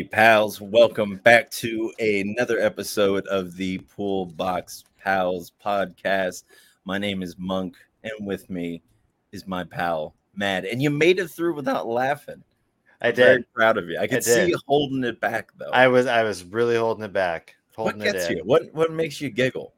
Howdy, pals. Welcome back to another episode of the Pull Box Pals podcast. My name is Monk, and with me is my pal, Mad. And you made it through without laughing. I I'm Very did. proud of you. I could see you holding it back, though. I was I was really holding it back. what gets you? What What makes you giggle?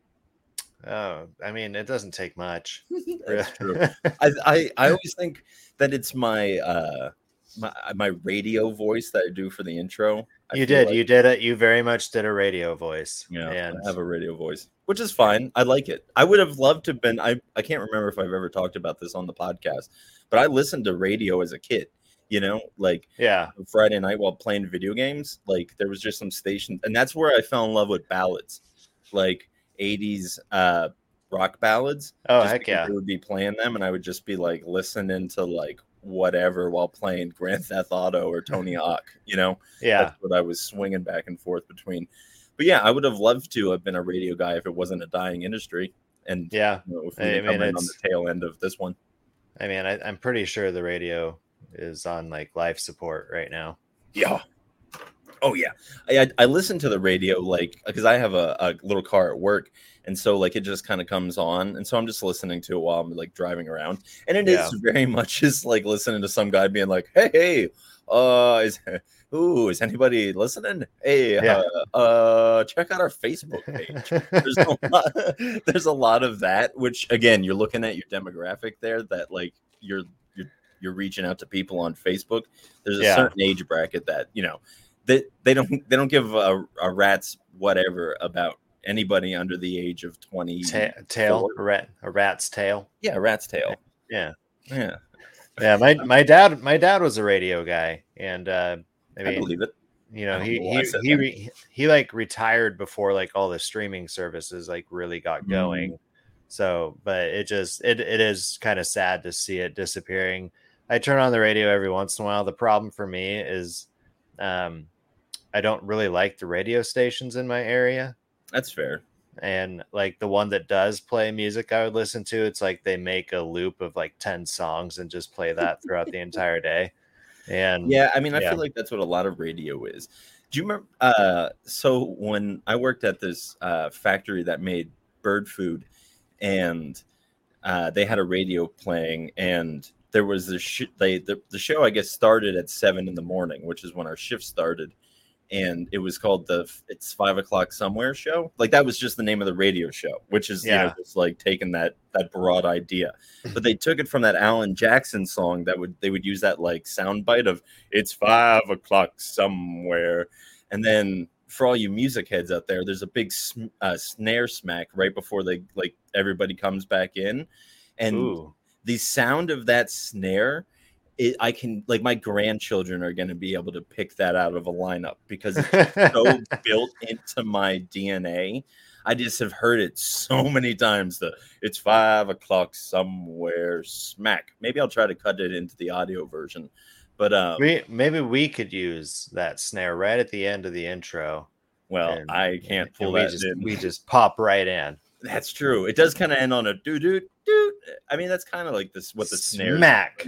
Oh, I mean, it doesn't take much. That's true. I, I I always think that it's my uh my my radio voice that I do for the intro. I you did. like- you did it. You very much did a radio voice. Yeah, And I have a radio voice, which is fine. I like it. I would have loved to have been. I I can't remember if I've ever talked about this on the podcast, but I listened to radio as a kid. You know, like yeah. Friday night while playing video games. Like there was just some station, and that's where I fell in love with ballads, like '80s uh, rock ballads. Oh heck yeah. They would be playing them, and I would just be like listening to like whatever while playing Grand Theft Auto or Tony Hawk. You know, Yeah. that's what I was swinging back and forth between. But yeah, I would have loved to have been a radio guy if it wasn't a dying industry. And Yeah. you know, if I we didn't mean, come in on the tail end of this one. I mean, I, I'm pretty sure the radio is on like life support right now. Yeah. Oh yeah, I I, I listen to the radio like because I have a, a little car at work, and so like it just kind of comes on, and so I'm just listening to it while I'm like driving around, and it is Yeah. very much just like listening to some guy being like, "Hey, hey, uh, is ooh, is anybody listening? Hey, Yeah. uh, uh, check out our Facebook page." there's a lot, there's a lot of that, which again, you're looking at your demographic there. That like you're you're you're reaching out to people on Facebook. There's a Yeah. certain age bracket that you know they they don't they don't give a, a rat's whatever about anybody under the age of twenty. Ta- tail, a rat, a rat's tail. yeah, rat's tail. Yeah. Yeah, Yeah. My my dad my dad was a radio guy, and uh, I I, believe it. you know he know he he, re, he like retired before like all the streaming services like really got Mm. going so but it just it, it is kind of sad to see it disappearing i turn on the radio every once in a while the problem for me is um i don't really like the radio stations in my area That's fair. and like the one that does play music i would listen to it's like they make a loop of like 10 songs and just play that throughout the entire day and Yeah, I mean, I Yeah. feel like that's what a lot of radio is. Do you remember? Uh, so when I worked at this uh, factory that made bird food, and uh, they had a radio playing, and there was the sh- they the, the show I guess started at seven in the morning, which is when our shift started, and it was called the It's Five O'clock Somewhere show. Like that was just the name of the radio show, which is you know Yeah. just like taking that that broad idea, but they took it from that Alan Jackson song that would they would use that like sound bite of it's five o'clock somewhere. And then for all you music heads out there, there's a big sm- uh, snare smack right before they like everybody comes back in. And ooh, the sound of that snare, it, I can like my grandchildren are going to be able to pick that out of a lineup because it's so built into my DNA. I just have heard it so many times. that it's five o'clock somewhere. Smack. Maybe I'll try to cut it into the audio version. But um, we maybe we could use that snare right at the end of the intro. well, and- I can't pull we that just, in. We just pop right in. That's true. It does kind of end on a doo doo doo. I mean, that's kind of like this what the snare. Smack.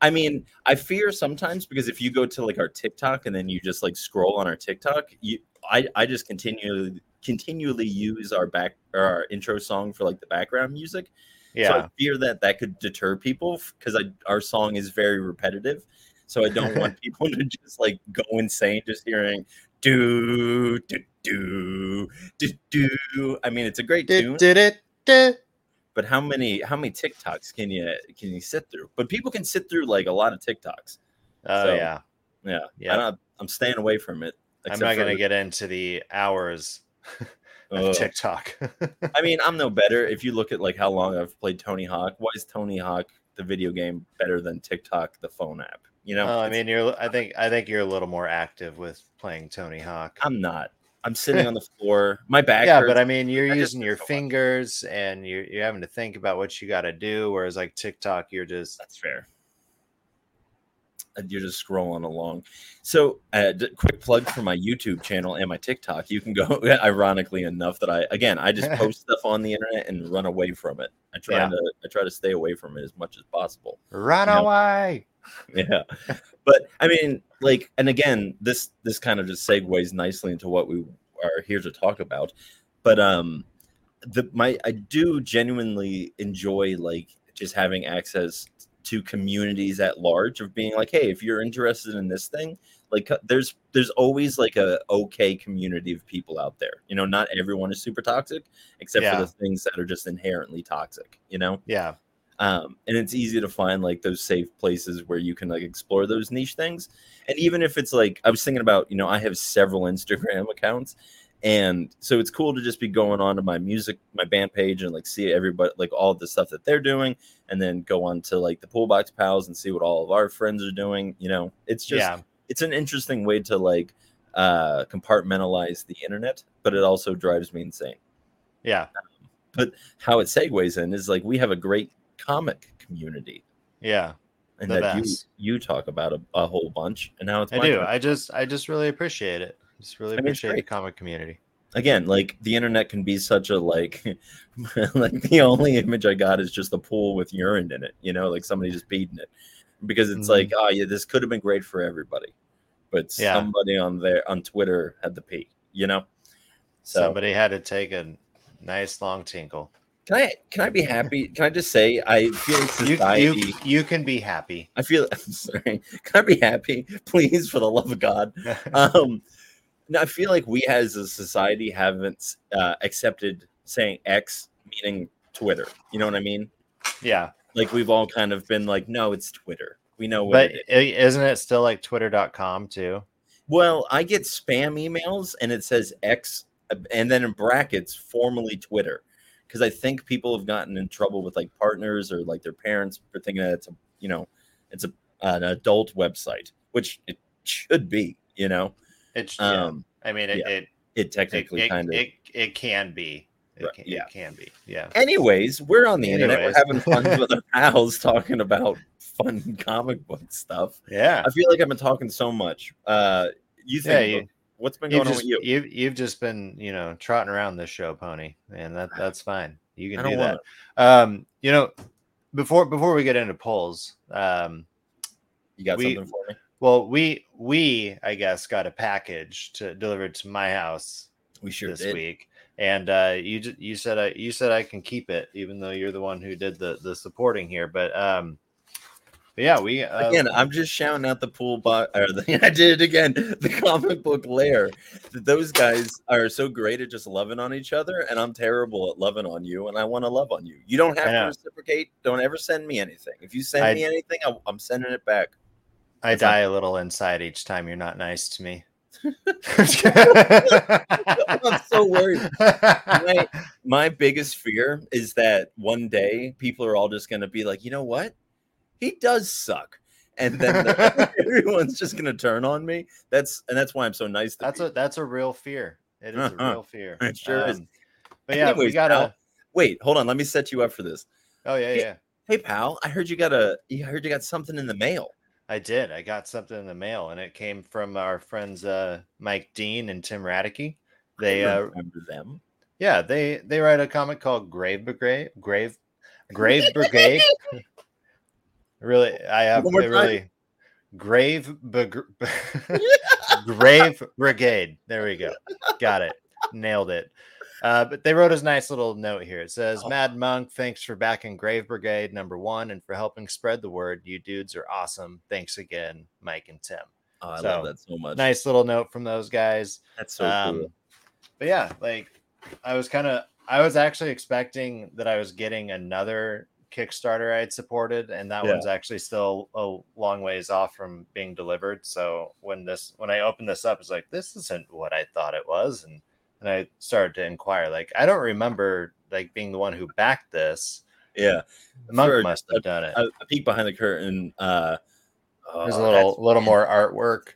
I mean, I fear sometimes because if you go to like our TikTok and then you just like scroll on our TikTok, you I I just continually continually use our back or our intro song for like the background music. So Yeah. I fear that that could deter people because I our song is very repetitive. So I don't want people to just like go insane just hearing do do do do do. I mean, it's a great tune did it? But how many how many TikToks can you can you sit through? But people can sit through like a lot of TikToks. Oh So, yeah. Yeah, Yeah. I'm, not, I'm staying away from it. I'm not gonna get into the hours of Ugh. TikTok. I mean, I'm no better. If you look at like how long I've played Tony Hawk, why is Tony Hawk the video game better than TikTok the phone app? You know, oh, I mean, you're. I think. I think you're a little more active with playing Tony Hawk. I'm not. I'm sitting on the floor. My back. yeah, hurts. but I mean, you're I using your so much. fingers and you're you're having to think about what you got to do. Whereas like TikTok, you're just That's fair. You're just scrolling along. So, uh, d- quick plug for my YouTube channel and my TikTok. You can go. Ironically enough, that I again I just post stuff on the internet and run away from it. I try Yeah. to I try to stay away from it as much as possible. run Yeah. away. yeah but i mean like and again this this kind of just segues nicely into what we are here to talk about but um the my i do genuinely enjoy like just having access to communities at large of being like hey if you're interested in this thing like there's there's always like a okay community of people out there you know not everyone is super toxic except Yeah. for the things that are just inherently toxic you know Yeah. Um, and it's easy to find like those safe places where you can like explore those niche things and even if it's like i was thinking about you know i have several instagram accounts and so it's cool to just be going on to my music my band page and like see everybody like all the stuff that they're doing and then go on to like the pullbox pals and see what all of our friends are doing you know it's just yeah. it's an interesting way to like uh compartmentalize the internet but it also drives me insane Yeah. But how it segues in is like we have a great comic community Yeah. and that you best. you talk about a, a whole bunch and now it's I do. turn. I just I just really appreciate it. Just really I mean, appreciate the comic community. again like the internet can be such a like like the only image i got is just a pool with urine in it you know like somebody just beating it because it's Mhm. like oh yeah this could have been great for everybody but Yeah. somebody on there on twitter had the pee you know so Somebody had to take a nice long tinkle. Can i can i be happy can i just say i feel like You, society you you can be happy. i feel i'm sorry can i be happy please for the love of god um no, i feel like we as a society haven't uh, accepted saying x meaning twitter you know what i mean yeah. like we've all kind of been like no it's twitter we know what But it is. isn't it still like twitter.com too? well i get spam emails and it says x uh, and then in brackets formerly twitter because i think people have gotten in trouble with like partners or like their parents for thinking that it's a you know it's a an adult website which it should be you know It's yeah. um I mean it yeah, it, it technically it, kind of it, it can be. It, can, yeah. it can be. Yeah. Anyways, we're on the internet. We're having fun with our pals talking about fun comic book stuff. Yeah. I feel like I've been talking so much. Uh, you Yeah, think you- what's been You've going on just, with you? you've you've just been, you know, trotting around this show, pony, and that that's fine. You can do that. Um, you know, before before we get into polls, um, You got we- something for me? well, we we I guess got a package to delivered to my house We sure this did. week, and uh, you you said I you said I can keep it, even though you're the one who did the the supporting here. But um, but yeah, we uh, Again, I'm just shouting out the pull box. Or the, I did it again. The comic book lair. Those guys are so great at just loving on each other, and I'm terrible at loving on you. And I want to love on you. You don't have to reciprocate. Don't ever send me anything. If you send I- me anything, I, I'm sending it back. I die a little inside each time you're not nice to me. I'm so worried. my my biggest fear is that one day people are all just going to be like, you know what, he does suck, and then the- everyone's just going to turn on me. That's and that's why I'm so nice. To That's a that's a real fear. It is a Uh-huh. real fear. It sure is. But yeah, we Anyways, got pal, a. wait. Hold on, let me set you up for this. Oh yeah, Hey, yeah. Hey, pal, I heard you got a a. I heard you got something in the mail. I did. I got something in the mail, and it came from our friends uh, Mike Dean and Tim Radicke. They, I uh, remember them. yeah, they they write a comic called Grave Brigade. Grave, Grave Brigade. really, I have time. really Grave Brig- Grave Brigade. There we go. Got it. Nailed it. Uh, but they wrote us a nice little note here. It says, Oh. Mad Monk, thanks for backing Grave Brigade number one and for helping spread the word. You dudes are awesome. Thanks again, Mike and Tim. Oh, I So, love that so much. Nice little note from those guys. That's so um, cool. But yeah, like I was kind of, I was actually expecting that I was getting another Kickstarter I had supported, and that Yeah. one's actually still a long ways off from being delivered. So when this, when I opened this up, it's like this isn't what I thought it was, and and I started to inquire. Like I don't remember like being the one who backed this. Yeah, the Monk For must have done it. a, a peek behind the curtain. Uh, There's a oh, little, that's little more artwork.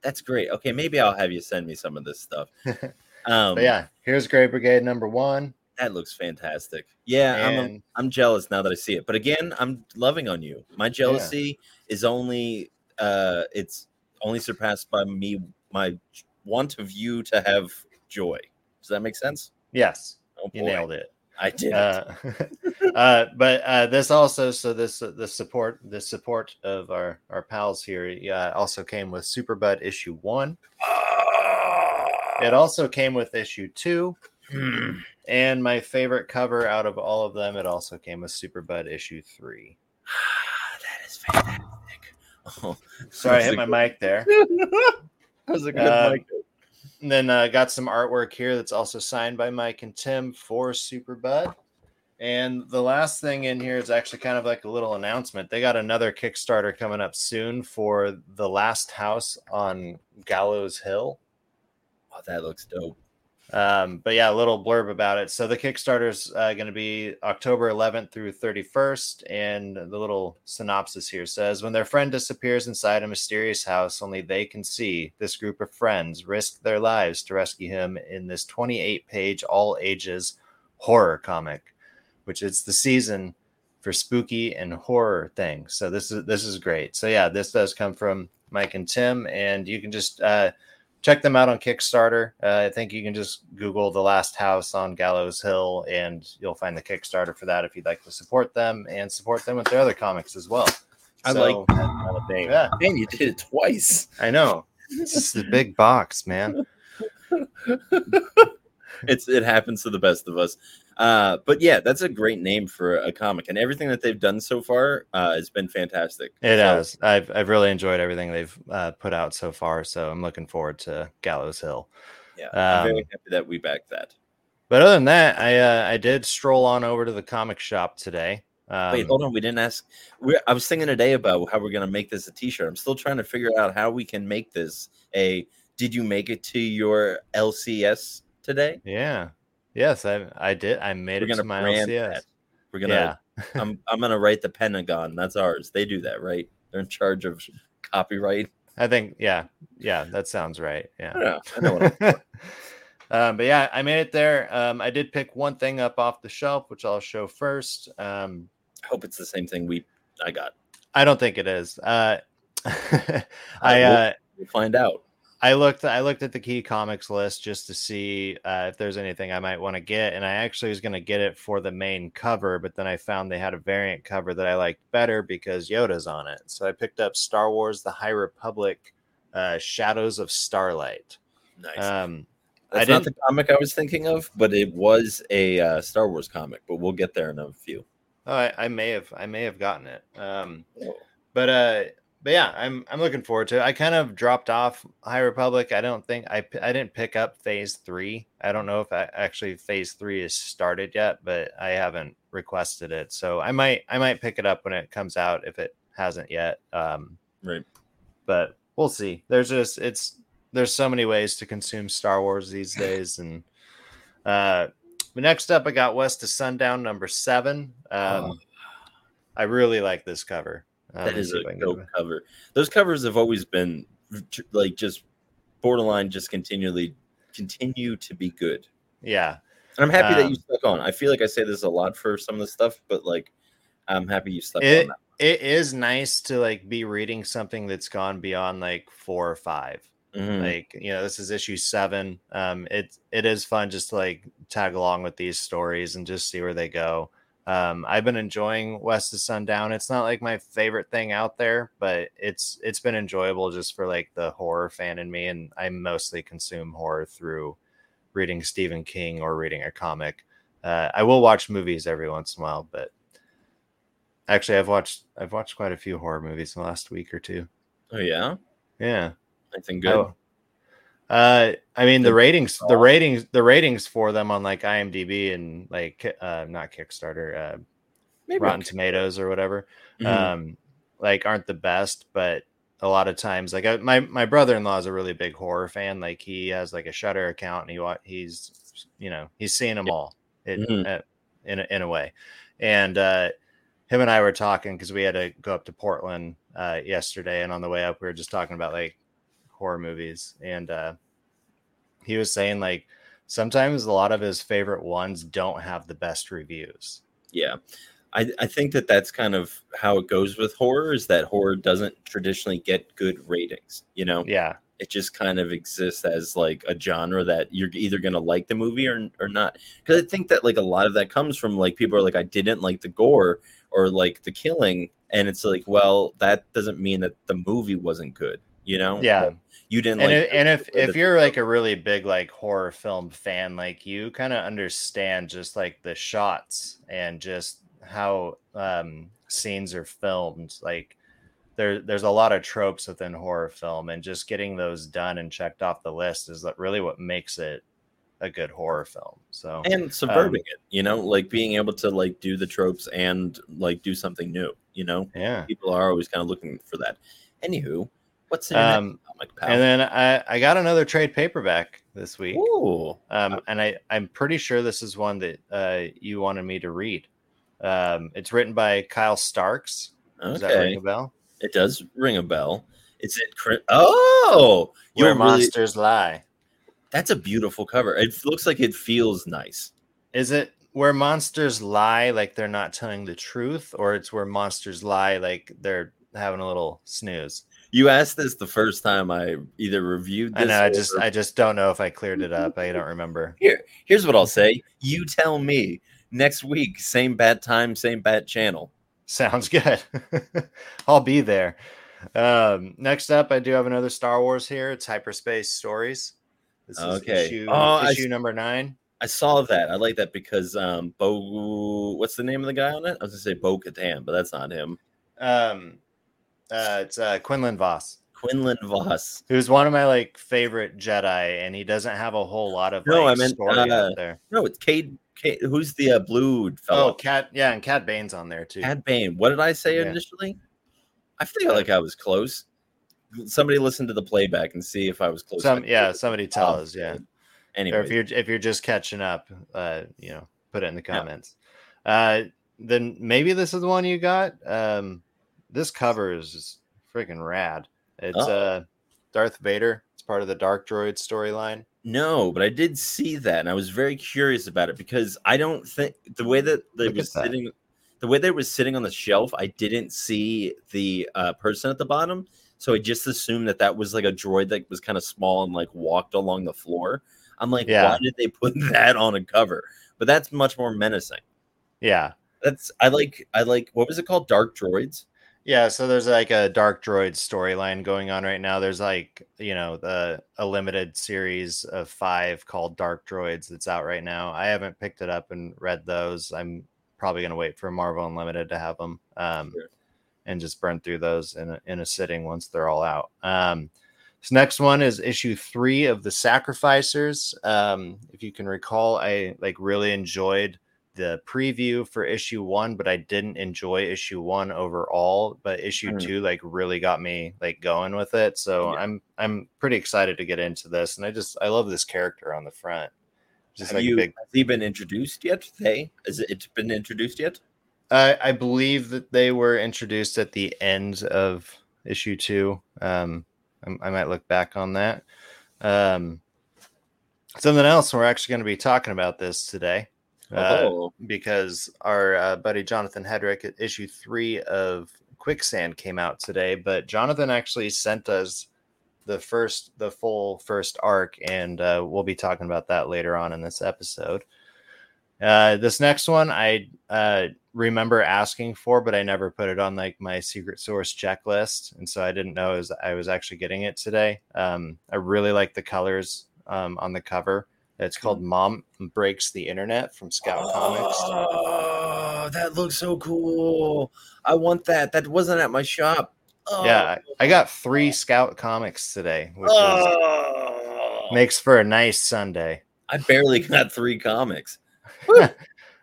That's great. Okay, maybe I'll have you send me some of this stuff. Um, yeah, here's Grave Brigade number one. That looks fantastic. Yeah, I'm And I'm jealous now that I see it. But again, I'm loving on you. My jealousy is only uh it's only surpassed by me my want of you to have joy. Does that make sense? yes, Oh you nailed it. I did. Uh, uh, but uh, this also, so this uh, the support, the support of our our pals here, yeah, also came with Superbud issue one. It also came with issue two. and my favorite cover out of all of them, it also came with Superbud issue three. that is fantastic. Oh, Sorry, I hit a my mic there. That was a good Um, mic. And then uh, got some artwork here that's also signed by Mike and Tim for Superbud. And the last thing in here is actually kind of like a little announcement. They got another Kickstarter coming up soon for The Last House on Gallows Hill. Oh, that looks dope. Um, but yeah, a little blurb about it. So the Kickstarter's uh, going to be October 11th through 31st, and the little synopsis here says: When their friend disappears inside a mysterious house, only they can see. This group of friends risk their lives to rescue him in this 28-page, all ages horror comic, which is the season for spooky and horror things. So this is this is great. So yeah, this does come from Mike and Tim, and you can just uh, check them out on Kickstarter. Uh, I think you can just Google The Last House on Gallows Hill and you'll find the Kickstarter for that if you'd like to support them and support them with their other comics as well. I So, like that kind of thing. Yeah. Man, you did it twice. I know. This is the big box, man. it's it happens to the best of us. Uh, but yeah, that's a great name for a comic, and everything that they've done so far uh, has been fantastic. It So, has. I've I've really enjoyed everything they've uh, put out so far. So I'm looking forward to Gallows Hill. Yeah, I'm very Um, happy that we backed that. But other than that, I uh, I did stroll on over to the comic shop today. Um, Wait, hold on. We didn't ask. we I was thinking today about how we're gonna make this a T-shirt. I'm still trying to figure out how we can make this a. Did you make it to your LCS today? yeah. Yes, I I did. I made We're it to my LCS. that. We're gonna. Yeah. I'm I'm gonna write the Pentagon. That's ours. They do that, right? They're in charge of copyright. I think yeah, yeah, that sounds right. I Yeah. don't know. I know what I'm um, but yeah, I made it there. Um, I did pick one thing up off the shelf, which I'll show first. Um, I hope it's the same thing we I got. I don't think it is. Uh, I uh, We'll find out. I looked I looked at the key comics list just to see uh, if there's anything I might want to get, and I actually was going to get it for the main cover, but then I found they had a variant cover that I liked better because Yoda's on it. So I picked up Star Wars: The High Republic, uh, Shadows of Starlight. Nice. Um, That's not the comic I was thinking of, but it was a uh, Star Wars comic. But we'll get there in a few. Oh, I, I may have I may have gotten it. Um, Oh. but uh, but yeah, I'm I'm looking forward to it. I kind of dropped off High Republic. I don't think I I didn't pick up Phase Three. I don't know if I, actually Phase Three is started yet, but I haven't requested it, so I might I might pick it up when it comes out if it hasn't yet. Um, Right. but we'll see. There's just it's there's so many ways to consume Star Wars these days, and uh, but next up, I got West of Sundown number seven. Um, Oh. I really like this cover. That is a dope cover. Those covers have always been like just borderline, just continually continue to be good. Yeah, And I'm happy that you Um, stuck on. I feel like I say this a lot for some of the stuff, but like I'm happy you stuck It- on that. it is nice to like be reading something that's gone beyond like four or five. Mhm. Like you know, this is issue seven. Um, it it is fun just to like tag along with these stories and just see where they go. Um, I've been enjoying West of Sundown. It's not like my favorite thing out there, but it's it's been enjoyable just for like the horror fan in me, and I mostly consume horror through reading Stephen King or reading a comic. Uh, I will watch movies every once in a while, but actually, I've watched I've watched quite a few horror movies in the last week or two. Oh yeah, Yeah. anything good? Oh. Uh, I mean the ratings, the ratings, the ratings for them on like IMDb and like uh, not Kickstarter, uh, Maybe Rotten. Tomatoes or whatever, Mhm. um, like aren't the best. But a lot of times, like I, my my brother in law is a really big horror fan. Like he has like a Shudder account, and he he's you know he's seen them all it, Mhm. uh, in a, in a way. And uh, him and I were talking because we had to go up to Portland uh, yesterday, and on the way up, we were just talking about like horror movies, and uh, he was saying like sometimes a lot of his favorite ones don't have the best reviews. yeah. I, I think that that's kind of how it goes with horror is that horror doesn't traditionally get good ratings. You know, Yeah, it just kind of exists as like a genre that you're either gonna like the movie or or not. Because I think that like a lot of that comes from like people are like I didn't like the gore or like the killing, and it's like well that doesn't mean that the movie wasn't good. You know? Yeah. You didn't and, like it, and if if you're like a really big like horror film fan like you kind of understand just like the shots and just how um scenes are filmed like there there's a lot of tropes within horror film and just getting those done and checked off the list is that really what makes it a good horror film so and subverting it you know like being able to like do the tropes and like do something new you know yeah people are always kind of looking for that anywho what's in um comic pal? and then i i got another trade paperback this week. Ooh. um and i i'm pretty sure this is one that uh you wanted me to read. Um it's written by kyle starks. Does that ring okay. a bell? It does ring a bell. Is it cri- oh! Where you're really monsters lie. That's a beautiful cover. It looks like it feels nice. Is it where monsters lie like they're not telling the truth, or it's where monsters lie like they're having a little snooze? You asked this the first time i either reviewed this I know. I just I just don't know if I cleared it up. I don't remember. here here's what i'll say you tell me next week same bad time same bad channel Sounds good. I'll be there. Um, next up, I do have another Star Wars here. It's Hyperspace Stories. This is Okay. issue, Oh, issue s- number nine. I saw that. I like that because um Bo what's the name of the guy on it? I was gonna say Bo Katan, but that's not him. Um, uh, it's uh, Quinlan Vos, Quinlan Vos. who's one of my like favorite Jedi, and he doesn't have a whole lot of No, like, I meant, story uh, out there. No, it's Cade, Cade who's the uh, blue Oh, fellow? Cat, yeah, and Cat Bane's on there too. Cad Bane. What did I say Yeah. initially? I feel like I was close. Somebody listen to the playback and see if I was close. Some, yeah, somebody tell Oh, us, yeah. Anyway, Or if you're if you're just catching up, uh, you know, put it in the Yeah. comments. Uh, then maybe this is the one you got. Um, this cover is freaking rad. It's Uh-oh. uh Darth Vader. It's part of the Dark Droid storyline. No, but I did see that, and I was very curious about it because I don't think the way that they was sitting, the way they was sitting on the shelf, I didn't see the uh, person at the bottom, so I just assumed that that was like a droid that was kind of small and like walked along the floor. I'm like, Yeah. why did they put that on a cover? But that's much more menacing. Yeah, That's I like I like what was it called? Dark droids. Yeah. So there's like a Dark Droid storyline going on right now. There's like you know the a limited series of five called Dark Droids that's out right now. I haven't picked it up and read those. I'm probably gonna wait for Marvel Unlimited to have them. Um, Sure. and just burn through those in a, in a sitting once they're all out. Um, this next one is issue three of the Sacrificers. Um, if you can recall, I like really enjoyed the preview for issue one, but I didn't enjoy issue one overall. But issue Mm. two like really got me like going with it. So Yeah. I'm I'm pretty excited to get into this, and I just I love this character on the front. Just Have like you big has he been introduced yet? They is it it's been introduced yet? I, I believe that they were introduced at the end of issue two. Um, I, I might look back on that. Um, something else, we're actually going to be talking about this today uh, oh, because our uh, buddy Jonathan Hedrick at issue three of Quicksand came out today. But Jonathan actually sent us the first, the full first arc, and uh, we'll be talking about that later on in this episode. Uh, this next one I uh, remember asking for, but I never put it on like my secret source checklist, and so I didn't know as I was actually getting it today. Um, I really like the colors um, on the cover. It's called "Mom Breaks the Internet" from Scout Comics. Oh, that looks so cool. I want that. That wasn't at my shop. Oh. Yeah, I got three Scout Comics today, which is, Oh. makes for a nice Sunday. I barely got three comics.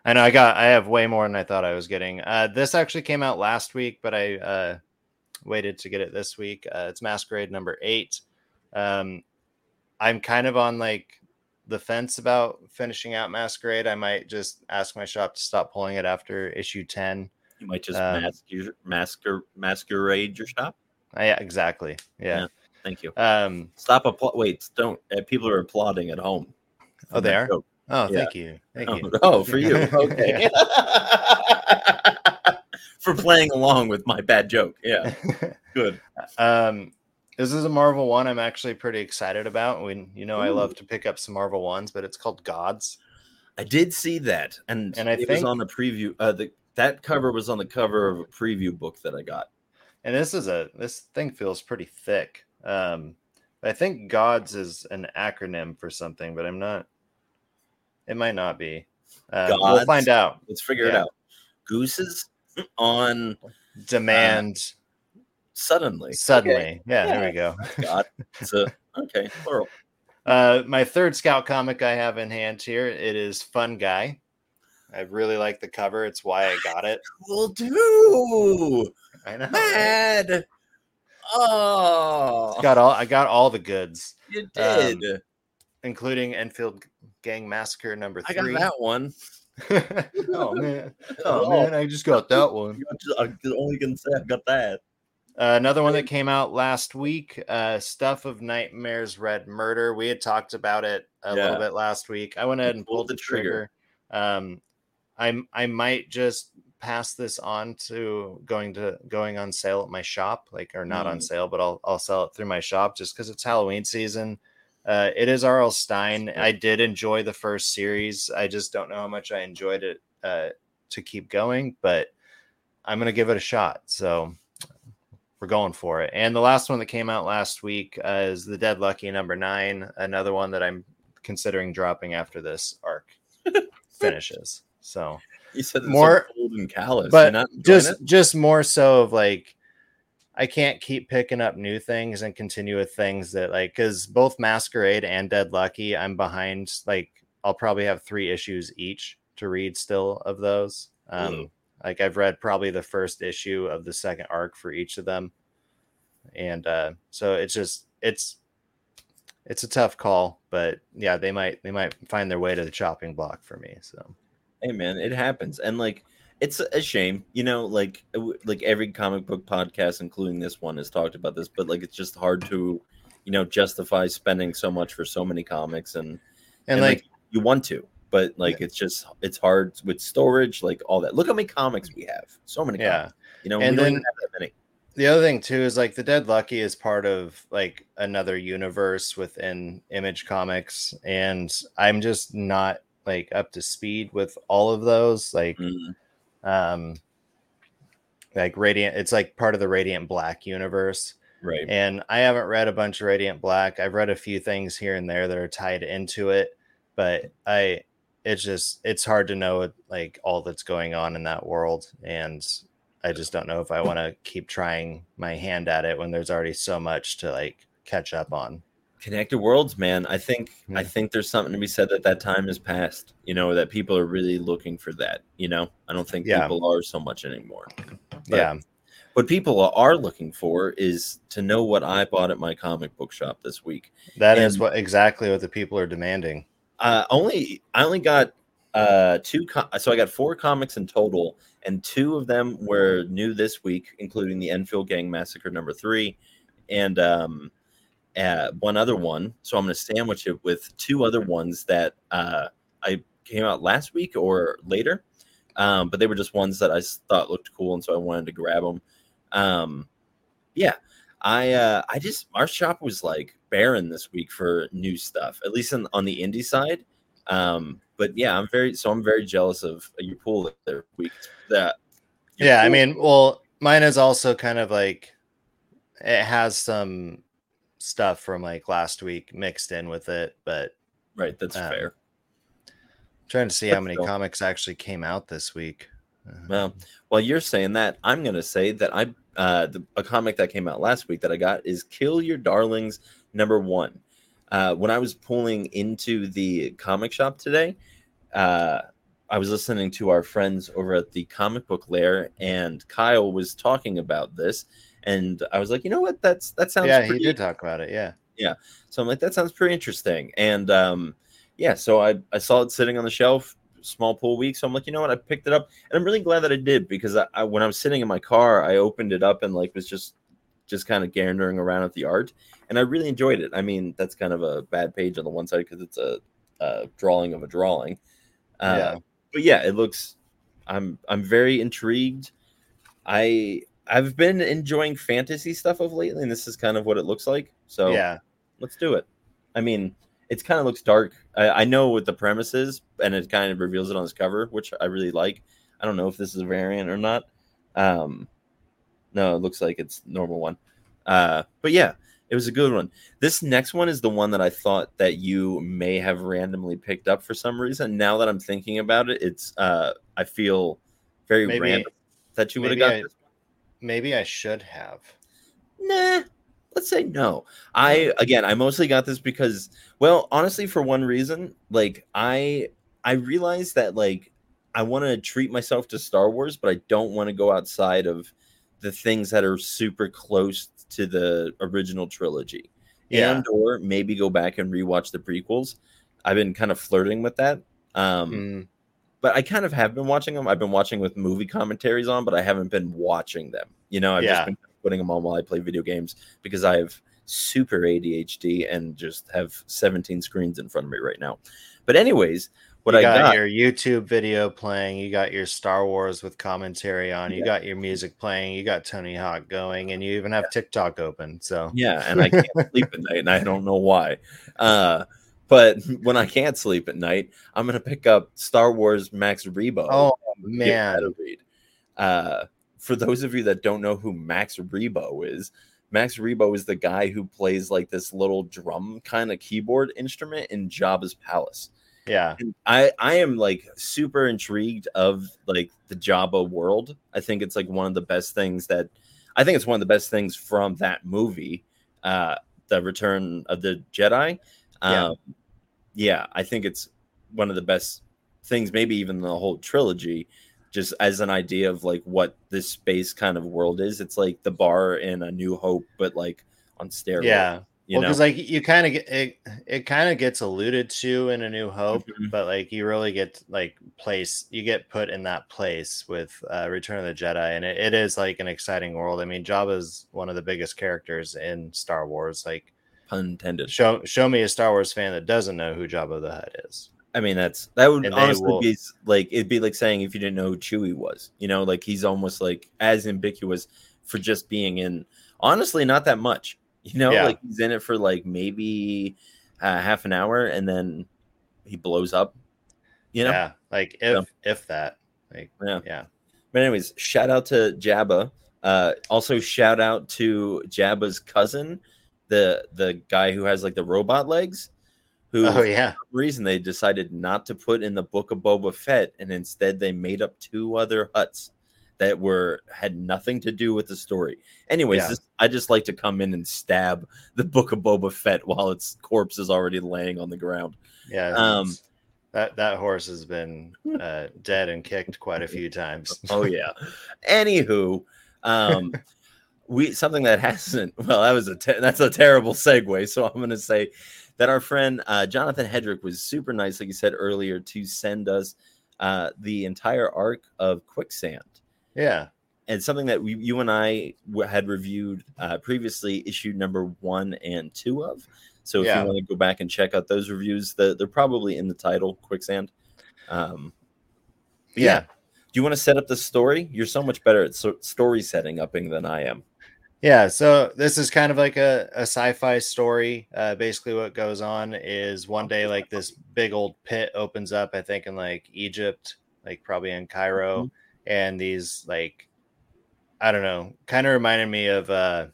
I know I got I have way more than I thought I was getting. Uh, this actually came out last week, but I uh, waited to get it this week. Uh, it's Masquerade number eight. Um, I'm kind of on like the fence about finishing out Masquerade. I might just ask my shop to stop pulling it after issue ten. You might just Um, masquer, masquer, masquerade your shop. Uh, yeah, exactly. Yeah. Thank you. Um. Stop applaud. Wait, don't. Uh, people are applauding at home. Oh, they are? joke. Oh, Yeah. thank you. Thank Oh, you. oh, for you. Okay. for playing along with my bad joke. Yeah. Good. um This is a Marvel one I'm actually pretty excited about. We, you know, I love to pick up some Marvel ones, but it's called Gods. I did see that, and And I it was think- on the preview. Uh, the that cover was on the cover of a preview book that I got. And this is a this thing feels pretty thick. Um, I think Gods is an acronym for something, but I'm not. It might not be. Uh, we'll find out. Let's figure it out. Gooses on Demand suddenly. suddenly. Yeah, there we go. God, it's a okay plural. Uh, my third scout comic I have in hand here. It is Fun Guy. I really like the cover. It's why I got it. Will do. I know. Mad. Oh, Got all. I got all the goods, you did. including Enfield Gang Massacre number three. I got three. that one. oh man! Oh. Oh man! I just got that one. I can only can say I got that. Uh, another one that came out last week, uh, Stuff of Nightmares Red Murder. We had talked about it a Yeah. little bit last week. I went ahead and pulled the trigger. Um, I I might just pass this on to going to going on sale at my shop, like or not on Mm. sale, but I'll I'll sell it through my shop just because it's Halloween season. Uh, it is R.L. Stine. I did enjoy the first series. I just don't know how much I enjoyed it uh, to keep going, but I'm gonna give it a shot. So we're going for it. And the last one that came out last week uh, is the Dead Lucky number nine, another one that I'm considering dropping after this arc finishes. So, You said More- old and callous. but You're not enjoying just it? just more so of like I can't keep picking up new things and continue with things that like because both Masquerade and Dead Lucky, I'm behind. Like I'll probably have three issues each to read still of those. Um, Ooh. Like I've read probably the first issue of the second arc for each of them, and uh, so it's just it's it's a tough call, but yeah, they might they might find their way to the chopping block for me. So hey man, it happens, and like it's a shame, you know. Like like every comic book podcast, including this one, has talked about this, but like it's just hard to, you know, justify spending so much for so many comics, and and, like you want to, but like it's just it's hard with storage, like all that. Look how many comics we have, so many. yeah. comics, you know, And we don't then- have that many. the other thing too is like the dead lucky is part of like another universe within image comics and i'm just not like up to speed with all of those like Mm, um like radiant it's like part of the radiant black universe right. and i haven't read a bunch of radiant black i've read a few things here and there that are tied into it but i it's just it's hard to know like all that's going on in that world and i just don't know if i want to keep trying my hand at it when there's already so much to like catch up on. Connected worlds man. I think i Hmm. think there's something to be said that that time is past you know that people are really looking for that you know? I don't think Yeah. people are so much anymore. But yeah. what people are looking for is to know what i bought at my comic book shop this week. That is and- what exactly what the people are demanding uh only i only got uh two co- so i got four comics in total and two of them were new this week including the enfield gang massacre number three and um uh, one other one. So i'm going to sandwich it with two other ones that uh i came out last week or later. Um but they were just ones that I thought looked cool and so i wanted to grab them um yeah i uh i just our shop was like barren this week for new stuff at least on, on the indie side. Um but yeah i'm very so i'm very jealous of your pool this week. That yeah i mean well mine is also kind of like it has some stuff from like last week mixed in with it but right that's um, fair. trying to see how many comics actually came out this week. Uh, Well, while you're saying that, I'm gonna say that I uh, the, a comic that came out last week that I got is "Kill Your Darlings" number one. Uh, when I was pulling into the comic shop today, uh, I was listening to our friends over at the Comic Book Lair, and Kyle was talking about this, and I was like, you know what, that's that sounds yeah pretty he did talk about it yeah yeah. so I'm like, that sounds pretty interesting. And um, yeah, so I, I saw it sitting on the shelf, small pool week. So I'm like, you know what? I picked it up. And I'm really glad that I did because I, I when I was sitting in my car, I opened it up and like was just just kind of gandering around at the art. And I really enjoyed it. I mean, that's kind of a bad page on the one side because it's a, a drawing of a drawing. Uh, Yeah. But yeah, it looks I'm I'm very intrigued. I I've been enjoying fantasy stuff of lately, and this is kind of what it looks like. So yeah, let's do it. I mean, it kind of looks dark. I, I know what the premise is, and it kind of reveals it on this cover, which I really like. I don't know if this is a variant or not. Um, no, it looks like it's normal one. Uh, but yeah, it was a good one. This next one is the one that I thought that you may have randomly picked up for some reason. Now that I'm thinking about it, it's uh, I feel very Maybe- random that you would have got. I- maybe I should have. Nah, let's say no. I again, I mostly got this because, well, honestly, for one reason, like I, I realized that like I want to treat myself to Star Wars, but I don't want to go outside of the things that are super close to the original trilogy, Yeah. and or maybe go back and rewatch the prequels. I've been kind of flirting with that. Um, Mm, but I kind of have been watching them. I've been watching with movie commentaries on, but I haven't been watching them. You know, I've Yeah. just been putting them on while I play video games because I have super ADHD and just have 17 screens in front of me right now. But anyways, what you I got, got, your YouTube video playing, you got your Star Wars with commentary on, you Yeah. got your music playing, you got Tony Hawk going, and you even have TikTok open. So yeah, and I can't sleep at night, and I don't know why. Uh, but when I can't sleep at night, I'm gonna pick up Star Wars Max Rebo. oh man, read. Uh, for those of you that don't know who Max Rebo is, Max Rebo is the guy who plays like this little drum kind of keyboard instrument in Jabba's palace. Yeah, And I I am like super intrigued of like the Jabba world. I think it's like one of the best things that I think it's one of the best things from that movie, uh, the Return of the Jedi. Yeah. Um, yeah, I think it's one of the best things, maybe even the whole trilogy, just as an idea of like what this space kind of world is. It's like the bar in A New Hope, but like on steroids. yeah. You well, know. because like you kind of get it, it kind of gets alluded to in A New Hope, Mhm. but like you really get like place, you get put in that place with uh, Return of the Jedi, and it, it is like an exciting world. I mean, Jabba's one of the biggest characters in Star Wars. Like, Pun intended. show show me a Star Wars fan that doesn't know who Jabba the Hutt is. I mean, that's that would And honestly will- be like it'd be like saying if you didn't know who Chewie was, you know, like he's almost like as ambiguous for just being in. Honestly, not that much, you know, Yeah. like he's in it for like maybe uh, half an hour and then he blows up, you know. Yeah, like if So- if that, like Yeah. yeah, But anyways, shout out to Jabba. Uh, also, shout out to Jabba's cousin, the the guy who has like the robot legs. Who oh yeah, some reason they decided not to put in the book of Boba Fett, and instead they made up two other Hutts that were had nothing to do with the story. Anyways, Yeah. this, I just like to come in and stab the book of Boba Fett while its corpse is already laying on the ground. yeah. Um, that that horse has been uh, dead and kicked quite a few times. Oh yeah. Anywho, um, we something that hasn't. Well, that was a te- that's a terrible segue. So I'm going to say that our friend uh, Jonathan Hedrick was super nice, like you said earlier, to send us uh, the entire arc of Quicksand. Yeah, And something that we, you and I w- had reviewed uh, previously, issue number one and two of. So if Yeah. you want to go back and check out those reviews, the, they're probably in the title, Quicksand. Um, but yeah, Do you want to set up the story? You're so much better at so- story setting upping than I am. Yeah, so this is kind of like a, a sci-fi story. Uh, basically, what goes on is one day, like this big old pit opens up. I think in like Egypt, like probably in Cairo, Mhm. And these like I don't know, kind of reminded me of uh,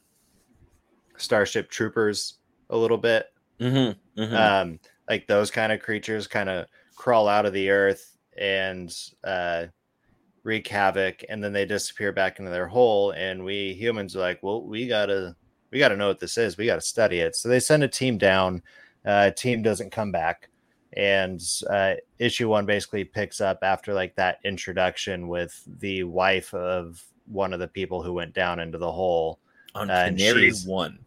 Starship Troopers a little bit. Mm-hmm, Um, like those kind of creatures kind of crawl out of the earth and uh, wreak havoc, and then they disappear back into their hole. And we humans are like, well, we gotta we gotta know what this is. We gotta study it. So they send a team down. Uh, team doesn't come back, and uh, issue one basically picks up after like that introduction with the wife of one of the people who went down into the hole on Uh, Canary One.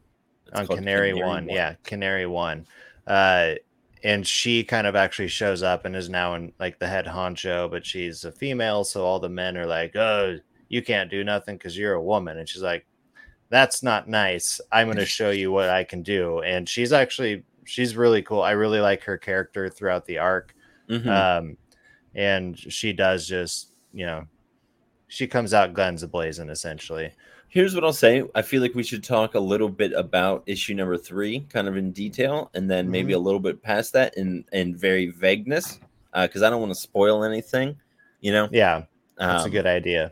It's on called Canary, One. Yeah, Canary One. Uh, and she kind of actually shows up and is now in like the head honcho, but she's a female, so all the men are like, "Oh, you can't do nothing because you're a woman," and she's like, "That's not nice. I'm going to show you what I can do." And she's actually she's really cool. I really like her character throughout the arc, Mhm. um, and she does just you know she comes out guns ablazing essentially. Here's what I'll say. I feel like we should talk a little bit about issue number three, kind of in detail, and then maybe Mm-hmm. a little bit past that in in very vagueness, because I don't want to spoil anything. You know, Yeah, that's a Um, good idea.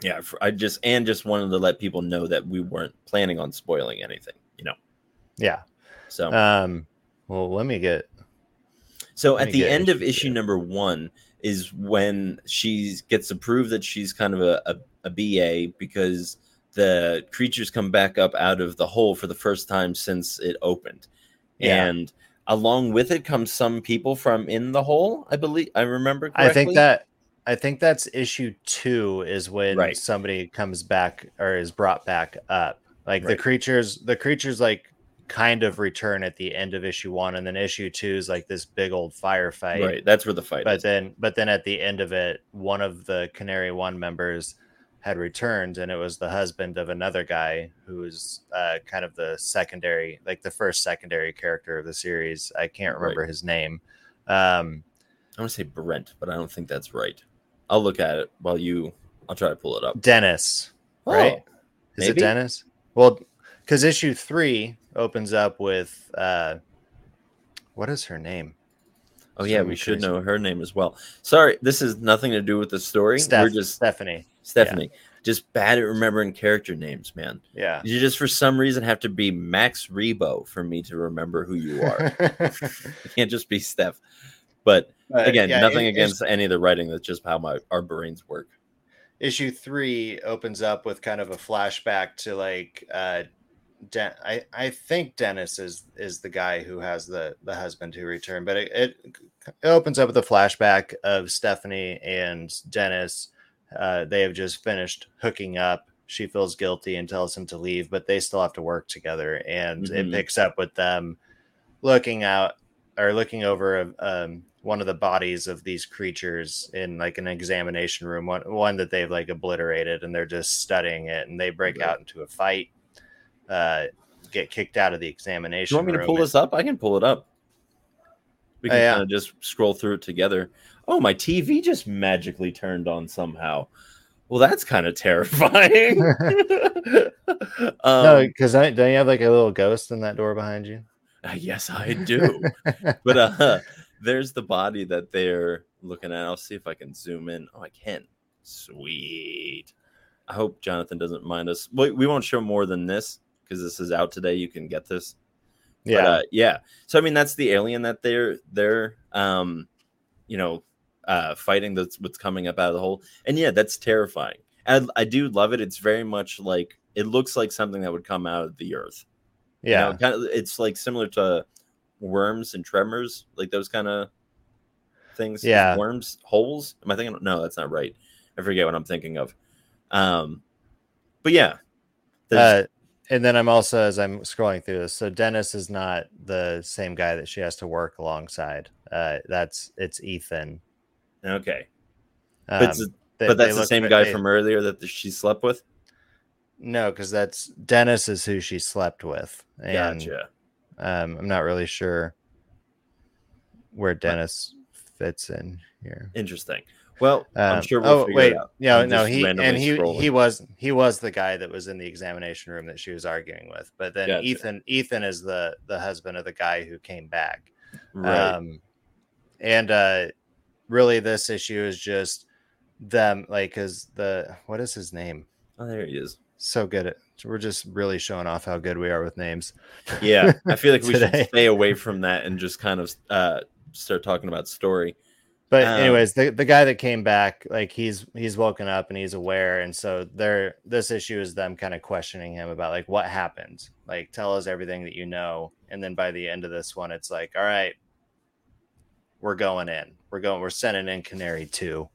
Yeah, I just and just wanted to let people know that we weren't planning on spoiling anything. You know, Yeah. so Um. Well, let me get. So at the end of issue number one is when she gets to prove that she's kind of a, a, a BA because the creatures come back up out of the hole for the first time since it opened. Yeah. And along with it comes some people from in the hole, I believe I remember correctly. I think that. I think that's issue two is when Right. somebody comes back or is brought back up. Like the creatures, the creatures like kind of return at the end of issue one, and then issue two is like this big old firefight. right, that's where the fight but is. then but then at the end of it one of the canary one members had returned and it was the husband of another guy who was uh, kind of the secondary like the first secondary character of the series i can't Right. remember his name um I want to say Brent, but I don't think that's right. I'll look at it while you I'll try to pull it up. dennis right Oh, is maybe? it dennis well because issue three opens up with uh what is her name Oh yeah, we should know her name as well. Sorry, this has nothing to do with the story. Steph, We're just stephanie Stephanie. Just bad at remembering character names, man. yeah You just for some reason have to be Max Rebo for me to remember who you are. you can't just be Steph. But But, again, yeah, nothing it- against any of the writing. That's just how my our brains work. issue three opens up with kind of a flashback to like uh Den- I, I think Dennis is is the guy who has the the husband who returned, but it, it, it opens up with a flashback of Stephanie and Dennis. Uh, they have just finished hooking up. She feels guilty and tells him to leave, but they still have to work together. And Mhm. it picks up with them looking out or looking over um, one of the bodies of these creatures in like an examination room, one, one that they've like obliterated, and they're just studying it. And they break Right. out into a fight, uh, get kicked out of the examination. you want me to pull and- this up? I can pull it up. We Oh, can yeah. kind of just scroll through it together. Oh, my TV just magically turned on somehow. Well, that's kind of terrifying. um, no, because don't you have like a little ghost in that door behind you? Uh, Yes, I do. but uh there's the body that they're looking at. I'll see if I can zoom in. Oh, I can. Sweet. I hope Jonathan doesn't mind us. We, we won't show more than this because this is out today. You can get this. Yeah, But, uh, yeah. So I mean, that's the alien that they're they're um, you know, uh, fighting. That's what's coming up out of the hole. And yeah, that's terrifying. And I do love it. It's very much like it looks like something that would come out of the earth. You yeah, know, kind of, it's like similar to worms and tremors, like those kind of things. Yeah. worms holes. Am I thinking? No, that's not right. I forget what I'm thinking of. Um, but yeah, Uh, and then I'm also as I'm scrolling through this. So Dennis is not the same guy that she has to work alongside. Uh, that's it's Ethan. okay, Um, but, they- but that's the same guy they- from earlier that she slept with. no, because that's Dennis is who she slept with, and Gotcha. um, I'm not really sure where Dennis fits in here. Interesting. Well, I'm Um, sure we'll oh figure wait, it out. no, I'm no, he and he scrolling. he was he was the guy that was in the examination room that she was arguing with. But then Gotcha. Ethan Ethan is the the husband of the guy who came back. right. Um, and uh, really, this issue is just them, like, because the what is his name? oh, there he is. So good at. We're just really showing off how good we are with names. Yeah, I feel like we should stay away from that and just kind of uh, start talking about story. But Um, anyways, the, the guy that came back, like he's he's woken up and he's aware, and so they're this issue is them kind of questioning him about like what happened. Like, tell us everything that you know, and then by the end of this one, it's like, all right, we're going in, we're going, we're sending in Canary two.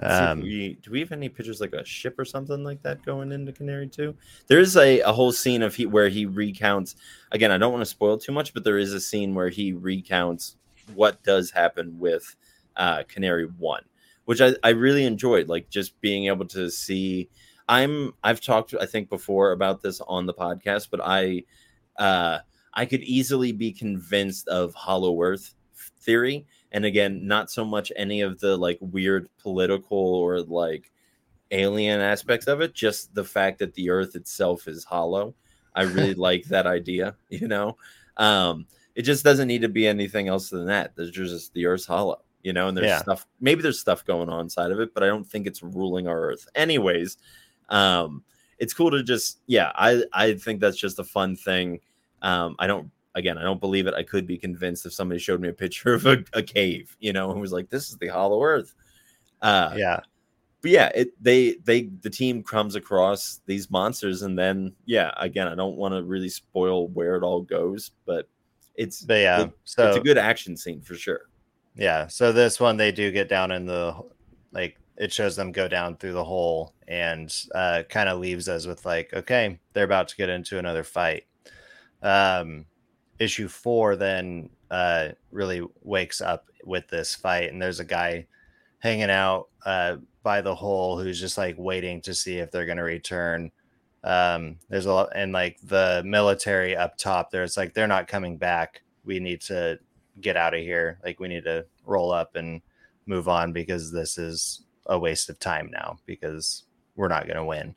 If Um, we, do we have any pictures like a ship or something like that going into Canary 2? There is a, a whole scene of he where he recounts again, I don't want to spoil too much, but there is a scene where he recounts what does happen with uh Canary 1, which I, I really enjoyed, like just being able to see I'm I've talked I think before about this on the podcast, but I uh I could easily be convinced of Hollow Earth theory and again not so much any of the like weird political or like alien aspects of it just the fact that the earth itself is hollow. I really like that idea you know? Um it just doesn't need to be anything else than that. There's just the earth's hollow you know and there's Yeah. stuff maybe there's stuff going on inside of it but i don't think it's ruling our earth. Anyways um it's cool to just yeah i i think that's just a fun thing. Um i don't again i don't believe it. I could be convinced if somebody showed me a picture of a, a cave you know and was like this is the hollow earth. Uh yeah. but yeah it they they the team comes across these monsters and then yeah again i don't want to really spoil where it all goes but it's but yeah it- so it's a good action scene for sure Yeah. So this one they do get down in the like it shows them go down through the hole and uh kind of leaves us with like, okay, they're about to get into another fight. Um issue four then uh really wakes up with this fight and there's a guy hanging out uh by the hole who's just like waiting to see if they're gonna return. Um there's a lot and like the military up top there's like they're not coming back. We need to get out of here. Like we need to roll up and move on because this is a waste of time now because we're not going to win.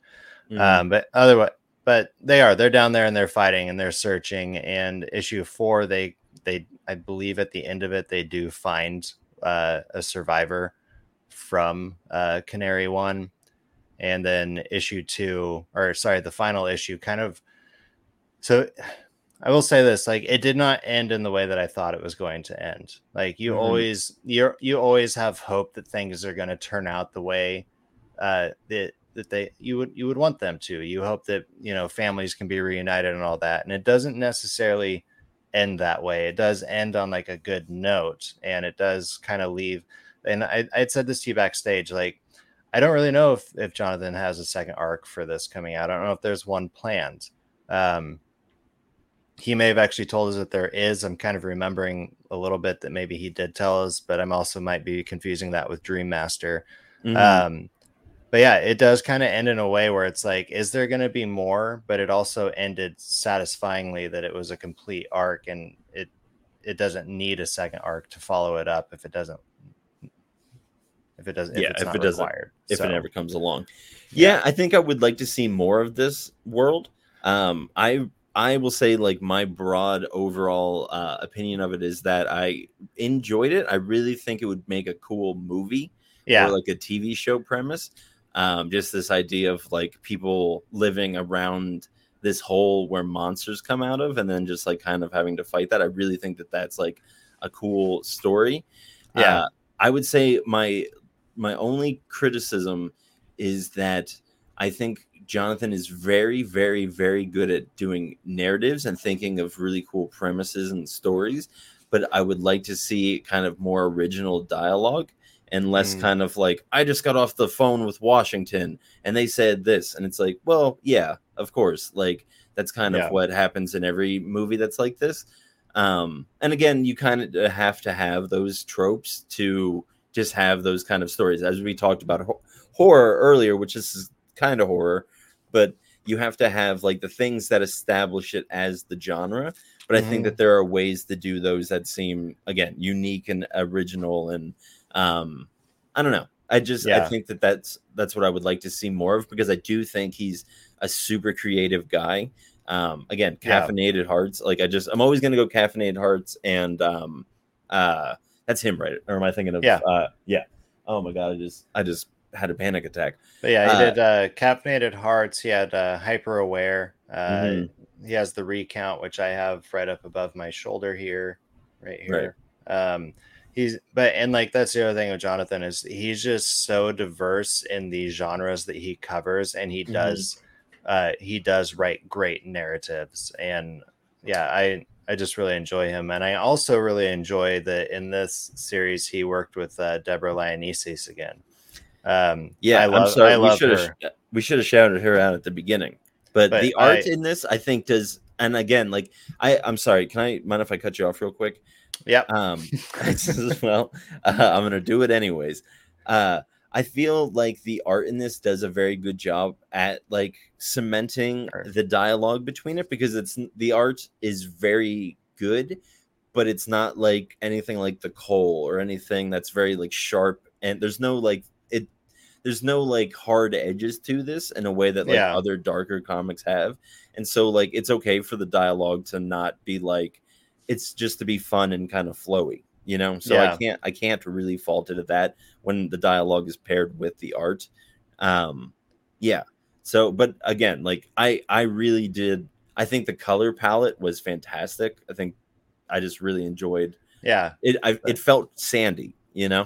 Mhm. Um, but otherwise, but they are. They're down there and they're fighting and they're searching. And issue four, they they I believe at the end of it they do find uh, a survivor from uh, Canary One, and then issue two, or sorry, the final issue, kind of. So, I will say this: like, it did not end in the way that I thought it was going to end. Like, you Mhm. always you you always have hope that things are going to turn out the way uh, that that they you would you would want them to. You hope that you know families can be reunited and all that, and it doesn't necessarily end that way. It does end on like a good note, and it does kind of leave. And I I said this to you backstage, like I don't really know if if Jonathan has a second arc for this coming out. I don't know if there's one planned. Um, he may have actually told us that there is. I'm kind of remembering a little bit that maybe he did tell us, but I'm also might be confusing that with Dream Master. Mhm. Um, but yeah, it does kind of end in a way where it's like, is there going to be more? But it also ended satisfyingly that it was a complete arc, and it it doesn't need a second arc to follow it up if it doesn't. If it doesn't, Yeah, if, it's if it doesn't- required. if So, it ever comes along. Yeah, I think I would like to see more of this world. Um, I I will say like my broad overall uh, opinion of it is that I enjoyed it. I really think it would make a cool movie yeah, or like a TV show premise. Um, just this idea of like people living around this hole where monsters come out of, and then just like kind of having to fight that. I really think that that's like a cool story. Yeah. Uh, I would say my my only criticism is that I think Jonathan is very, very, very good at doing narratives and thinking of really cool premises and stories. But I would like to see kind of more original dialogue and less Mm. kind of like, I just got off the phone with Washington and they said this. And it's like, well, yeah, of course. Like, that's kind Yeah. of what happens in every movie that's like this. Um, and again, you kind of have to have those tropes to just have those kind of stories. As we talked about ho- horror earlier, which is kind of horror, but you have to have like the things that establish it as the genre. But I think Mhm. that there are ways to do those that seem again unique and original. And um, I don't know. I just I think that that's that's what I would like to see more of because I do think he's a super creative guy. Um, again, Yeah. caffeinated hearts. Like I just I'm always gonna go caffeinated hearts and um, uh, that's him, right? Or am I thinking of? Yeah. uh, yeah. Oh my god, I just I just had a panic attack. But yeah, he Uh, did uh, caffeinated hearts. He had uh, hyper aware. Uh, Mhm. He has the recount, which I have right up above my shoulder here, right here. Um, he's but and like that's the other thing with Jonathan is he's just so diverse in the genres that he covers, and he Mhm. does uh, he does write great narratives. And yeah, I I just really enjoy him, and I also really enjoy that in this series he worked with uh, Deborah Lionisis again. Um, Yeah, I love, am sorry. I we love should her. have we should have shouted her out at the beginning. But, But the art I- in this, I think, does. And again, like I, I'm sorry. Can I mind if I cut you off real quick? Yeah. Um, well, uh, I'm gonna do it anyways. Uh, I feel like the art in this does a very good job at like cementing the dialogue between it because it's the art is very good, but it's not like anything like the coal or anything that's very like sharp and there's no like it there's no like hard edges to this in a way that like Yeah. other darker comics have. And so like it's okay for the dialogue to not be like it's just to be fun and kind of flowy, you know? So Yeah. I can't I can't really fault it at that when the dialogue is paired with the art. Um yeah. So but again, like I I really did I think the color palette was fantastic. I think I just really enjoyed Yeah, it. I, it felt sandy, you know.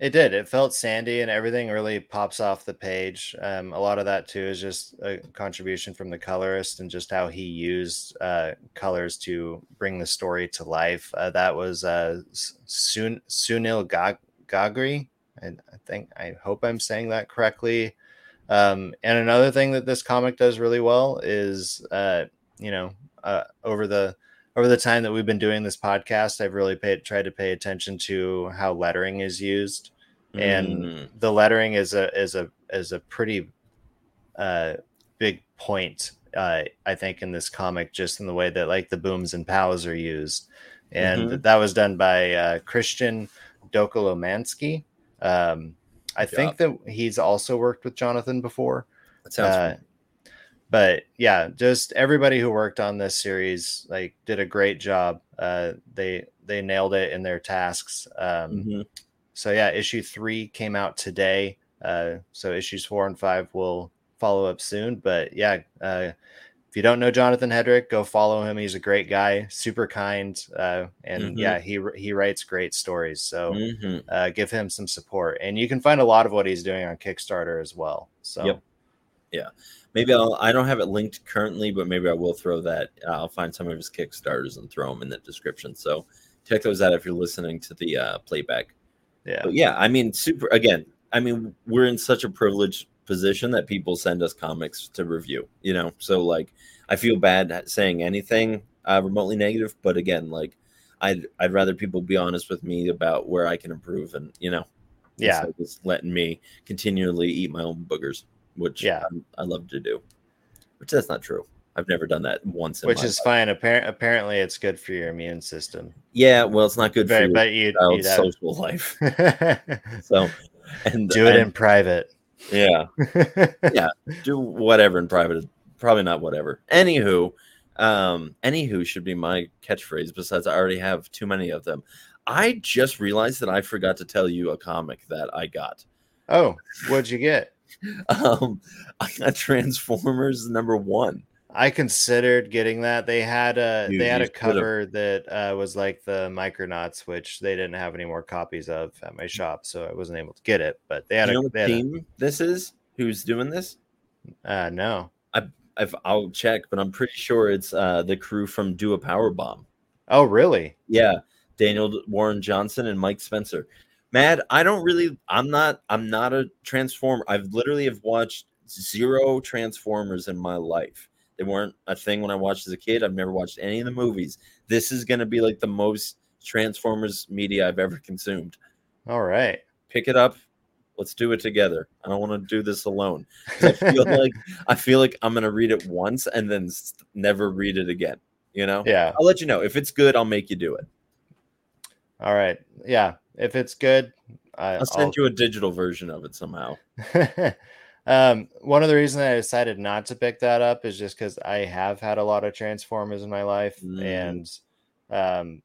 It did. It felt sandy, and everything really pops off the page. Um, a lot of that too is just a contribution from the colorist and just how he used uh, colors to bring the story to life. Uh, that was uh, Sun Sunil Gag- Gagri. I, I think I hope I'm saying that correctly. Um, and another thing that this comic does really well is, uh, you know, uh, over the over the time that we've been doing this podcast, I've really paid tried to pay attention to how lettering is used, and Mm, the lettering is a is a is a pretty uh, big point. Uh, I think in this comic, just in the way that like the booms and pows are used, and Mhm. that was done by uh, Cristian Docolomansky. Um, I think that he's also worked with Jonathan before. that sounds. But yeah, just everybody who worked on this series like did a great job. Uh, they they nailed it in their tasks. Um, Mhm. So yeah, issue three came out today. Uh, so issues four and five will follow up soon. But yeah, uh, if you don't know Jonathan Hedrick, go follow him. He's a great guy, super kind, uh, and Mhm. yeah, he he writes great stories. So Mhm. uh, give him some support, and you can find a lot of what he's doing on Kickstarter as well. So Yep. Yeah, maybe I'll. I don't have it linked currently, but maybe I will throw that. I'll find some of his kickstarters and throw them in the description. So check those out if you're listening to the uh, playback. yeah, But yeah, I mean, super. Again, I mean, we're in such a privileged position that people send us comics to review. You know, so like, I feel bad saying anything uh, remotely negative, but again, like, I'd I'd rather people be honest with me about where I can improve, and you know, yeah. just letting me continually eat my own boogers, which Yeah. I'm- I love to do. Which that's not true. I've never done that once. In which is life. fine. Appar- apparently, it's good for your immune system. yeah. Well, it's not good for But, your but you child's social life. So, and do it and- in private. Yeah, yeah. do whatever in private. Probably not whatever. Anywho, um, anywho should be my catchphrase. Besides, I already have too many of them. I just realized that I forgot to tell you a comic that I got. oh, what'd you get? Um, I got Transformers number one. I considered getting that. They had a Dude, they had a cover that uh, was like the Micronauts, which they didn't have any more copies of at my shop, so I wasn't able to get it. But they had you know a, what they had a team this is? Who's doing this? uh, no. I've, I'll check, but I'm pretty sure it's uh, the crew from Do a Power Bomb. Oh, really? Yeah, Daniel Warren Johnson and Mike Spicer. Mad, I don't really. I'm not. I'm not a Transformer. I've literally have watched zero Transformers in my life. They weren't a thing when I watched as a kid. I've never watched any of the movies. This is going to be like the most Transformers media I've ever consumed. All right. Pick it up. Let's do it together. I don't want to do this alone. I feel like I feel like I'm gonna read it once and then never read it again. You know. Yeah. I'll let you know if it's good. I'll make you do it. All right. Yeah. If it's good, I, I'll send you a digital version of it somehow. um, one of the reasons I decided not to pick that up is just because I have had a lot of Transformers in my life, Mm. and um,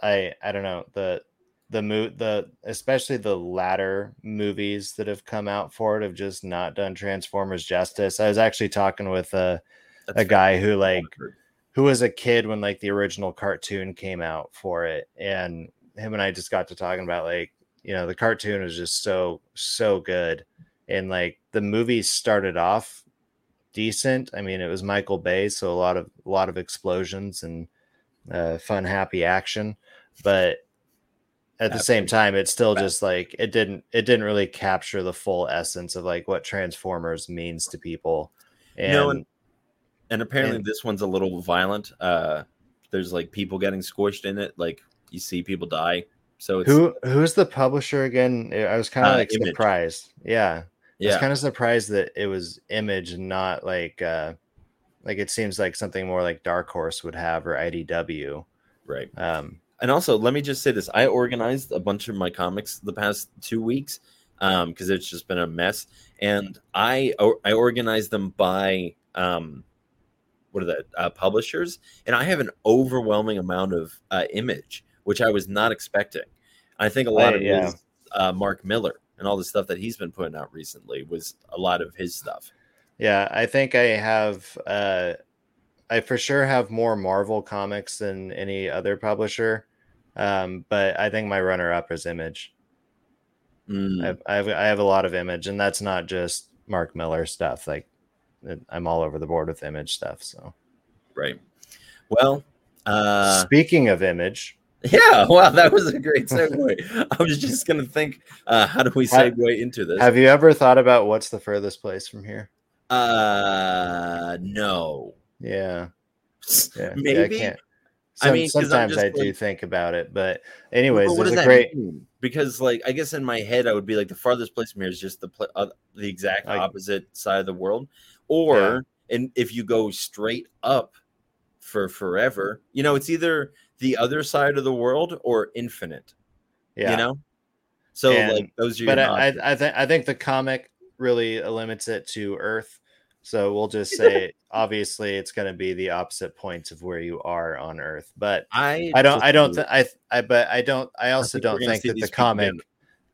I I don't know the the mo- the especially the latter movies that have come out for it have just not done Transformers justice. I was actually talking with a That's a guy who like who was a kid when like the original cartoon came out for it and him and i just got to talking about like you know the cartoon is just so so good and like the movie started off decent i mean it was michael bay so a lot of a lot of explosions and uh, fun happy action but at the same time it's still just like it didn't it didn't really capture the full essence of like what transformers means to people and No, and- And apparently, And- this one's a little violent. Uh, there's like people getting squished in it. Like you see people die. So it's Who who's the publisher again? I was kind of Uh, like Image. surprised. Yeah, yeah. I was kind of surprised that it was Image, and not like uh like it seems like something more like Dark Horse would have or IDW. Right. Um, and also, let me just say this: I organized a bunch of my comics the past two weeks because um, it's just been a mess, and I I organized them by um, what are the uh, publishers, and I have an overwhelming amount of uh, image, which I was not expecting. I think a lot I- of yeah. is uh, Mark Millar and all the stuff that he's been putting out recently was a lot of his stuff. Yeah, I think I have uh I for sure have more Marvel comics than any other publisher. Um, but I think my runner up is Image. Mm, I, have, I have I have a lot of Image, and that's not just Mark Millar stuff. Like I'm all over the board with Image stuff. So right. Well, uh, speaking of Image, yeah. Wow, that was a great segue. I was just gonna think, uh, how do we Have- segue into this? have you ever thought about what's the furthest place from here? uh, no. Yeah, yeah. Maybe. I can't. I Some- I'm sometimes just I do like- think about it, but anyways, what there's does a that great. mean? Because, like, I guess in my head, I would be like the farthest place from here is just the pla- uh, the exact Like- opposite side of the world, or and if you go straight up for forever, you know, it's either the other side of the world or infinite. Yeah, You know, so And- like those are your but I. I, I think I think the comic really limits it to Earth. So we'll just say, obviously, it's going to be the opposite points of where you are on Earth. But I I don't, I don't, th- I, I, but I don't, I also think don't think that the people comic,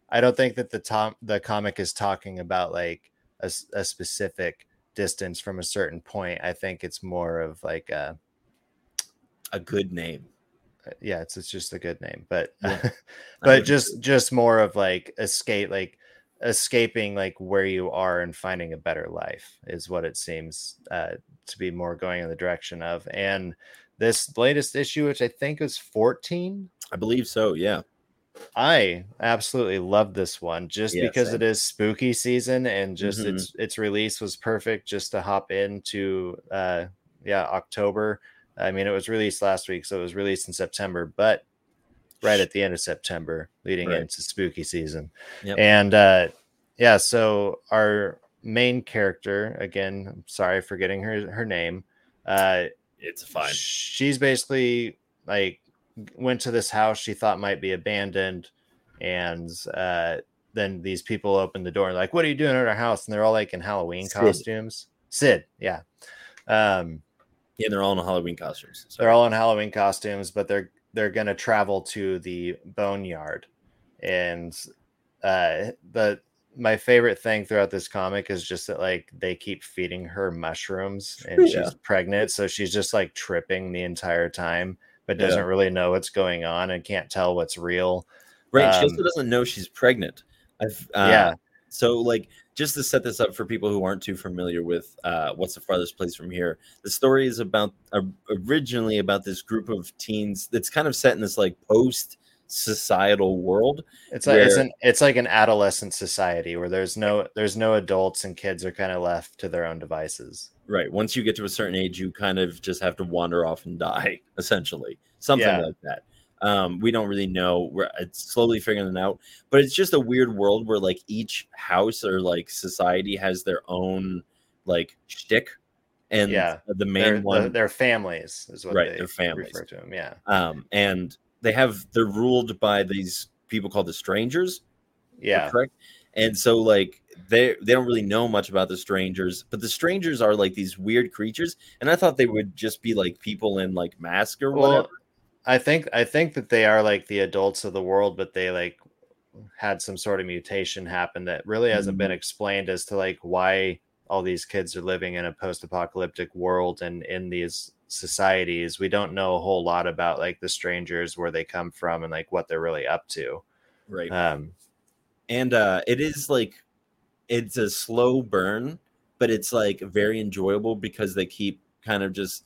I don't think that the tom, the comic is talking about like a specific distance from a certain point. I think it's more of like a, a good name. Yeah, it's it's just a good name, but Yeah, but just just more of like escape, like escaping like where you are and finding a better life is what it seems uh, to be more going in the direction of. And this latest issue, which I think is 14, I believe so. Yeah. I absolutely love this one just Yeah, because same. it is spooky season and just Mhm. its its release was perfect just to hop into uh yeah, October. I mean it was released last week, so it was released in September, but right at the end of September, leading Right. into spooky season. Yep. And uh yeah, so our main character, again, I'm sorry for getting her her name. Uh It's fine. She's basically like went to this house she thought might be abandoned, and uh, then these people open the door like, "What are you doing at our house?" And they're all like in Halloween Sid. costumes. Sid, yeah. Um, Yeah, they're all in Halloween costumes. They're all in Halloween costumes, but they're they're gonna travel to the boneyard, and uh, the my favorite thing throughout this comic is just that like they keep feeding her mushrooms and Yeah. she's pregnant, so she's just like tripping the entire time, but doesn't really know what's going on and can't tell what's real. Right. she Um, also doesn't know she's pregnant. I've, uh, Yeah. So, like, just to set this up for people who aren't too familiar with uh, what's the farthest place from here, the story is about uh, originally about this group of teens that's kind of set in this like post societal world. It's like it's an it's like an adolescent society where there's no there's no adults and kids are kind of left to their own devices. Right. Once you get to a certain age, you kind of just have to wander off and die, essentially. Something Yeah. like that. Um, we don't really know. We're it's slowly figuring it out, but it's just a weird world where like each house or like society has their own like shtick, and Yeah. the main Their, one, the, their families is what Right, they their families. refer to them. Yeah. um, and they have they're ruled by these people called the strangers. Yeah. correct. And so like they they don't really know much about the strangers, but the strangers are like these weird creatures, and I thought they would just be like people in like masks or Well, whatever. I think I think that they are like the adults of the world, but they like had some sort of mutation happen that really hasn't been explained as to like why all these kids are living in a post-apocalyptic world and in these societies. We don't know a whole lot about like the strangers, where they come from, and like what they're really up to. Right. Um, and uh it is like it's a slow burn, but it's like very enjoyable because they keep kind of just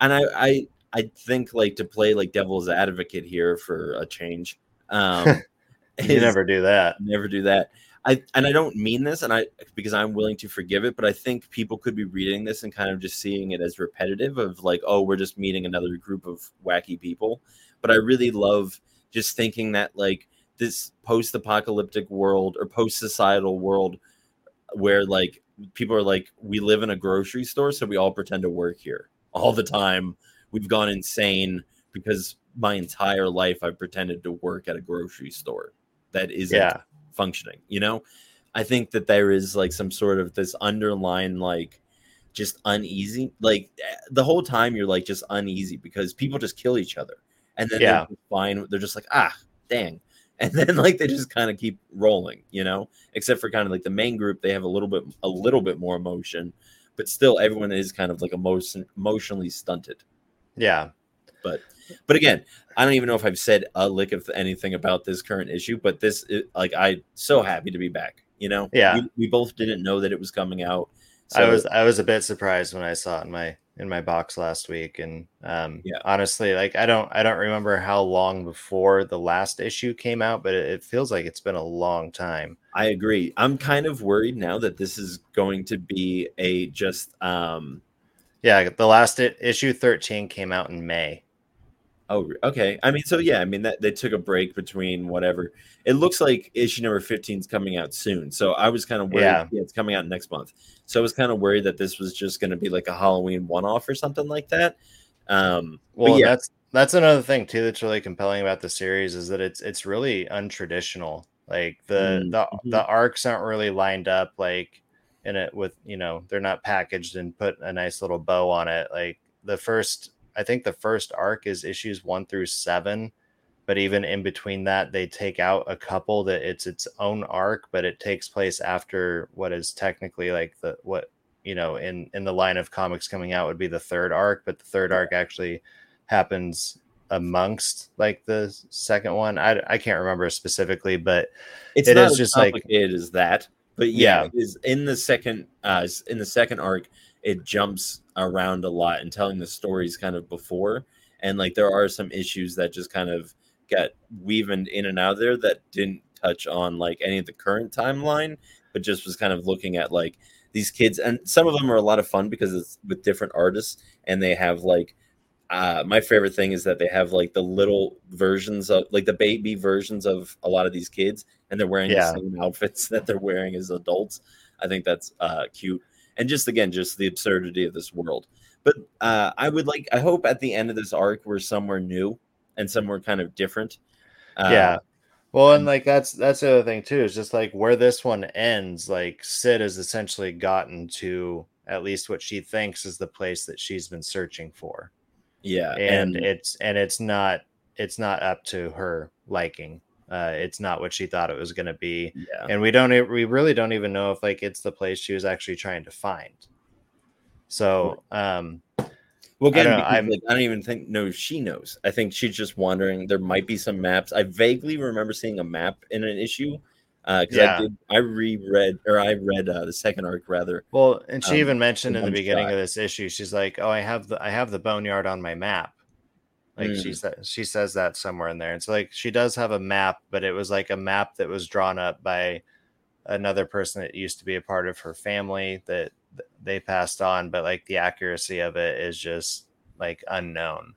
and I I I think like to play like devil's advocate here for a change. Um you never do that. never do that. I and I don't mean this, and I because I'm willing to forgive it, but I think people could be reading this and kind of just seeing it as repetitive of like, oh, we're just meeting another group of wacky people. But I really love just thinking that like this post-apocalyptic world or post-societal world where like people are like, we live in a grocery store, so we all pretend to work here all the time. We've gone insane because my entire life I've pretended to work at a grocery store that isn't Yeah. functioning. You know, I think that there is like some sort of this underlying like just uneasy. Like eh, the whole time you're like just uneasy because people just kill each other, and then Yeah. they're fine. They're just like ah, dang. And then like they just kind of keep rolling, you know. Except for kind of like the main group, they have a little bit a little bit more emotion, but still everyone is kind of like emotion emotionally stunted. Yeah. But but again, I don't even know if I've said a lick of anything about this current issue. But this, it, like, I so happy to be back. You know, Yeah. We, we both didn't know that it was coming out. I was I was a bit surprised when I saw it in my in my box last week, and um, Yeah. honestly, like I don't I don't remember how long before the last issue came out, but it, it feels like it's been a long time. I agree. I'm kind of worried now that this is going to be a just um Yeah, the last issue thirteen came out in May. oh okay. I mean so yeah, I mean that they took a break between whatever. It looks like issue number 15 is coming out soon. So I was kind of worried Yeah. yeah. it's coming out next month. So I was kind of worried that this was just going to be like a Halloween one-off or something like that. Um Well, yeah, that's that's another thing too that's really compelling about the series is that it's it's really untraditional. Like the Mm, the mhm. the arcs aren't really lined up like in it with you know they're not packaged and put a nice little bow on it. Like the first, I think the first arc is issues one through seven, but even in between that, they take out a couple that it's its own arc, but it takes place after what is technically like the what you know in in the line of comics coming out would be the third arc, but the third arc actually happens amongst like the second one. I I can't remember specifically, but it's it not is as just like- it is that but yeah, Yeah. is in the second uh in the second arc it jumps around a lot and telling the stories kind of before and like there are some issues that just kind of got weaved in and out there that didn't touch on like any of the current timeline but just was kind of looking at like these kids and some of them are a lot of fun because it's with different artists and they have like uh, my favorite thing is that they have like the little versions of like the baby versions of a lot of these kids and they're wearing Yeah. the same outfits that they're wearing as adults i think that's uh cute and just again just the absurdity of this world but uh i would like i hope at the end of this arc we're somewhere new and somewhere kind of different uh, yeah. Well, and and- like that's that's the other thing too, is just like where this one ends, like Sid has essentially gotten to at least what she thinks is the place that she's been searching for. Yeah And, it's and it's not it's not up to her liking. Uh it's not what she thought it was gonna be. yeah And we don't we really don't even know if like it's the place she was actually trying to find. So um Well, again, don't because, like, I don't even think no, she knows. I think she's just wondering. There might be some maps. I vaguely remember seeing a map in an issue because Yeah. I did. I reread or I read uh, the second arc rather. Well, and she um, even mentioned in the beginning shot. of this issue, she's like, "Oh, I have the I have the boneyard on my map." Like she Mm. said, she says that somewhere in there. And it's like she does have a map, but it was like a map that was drawn up by another person that used to be a part of her family that they passed on, but like the accuracy of it is just like unknown.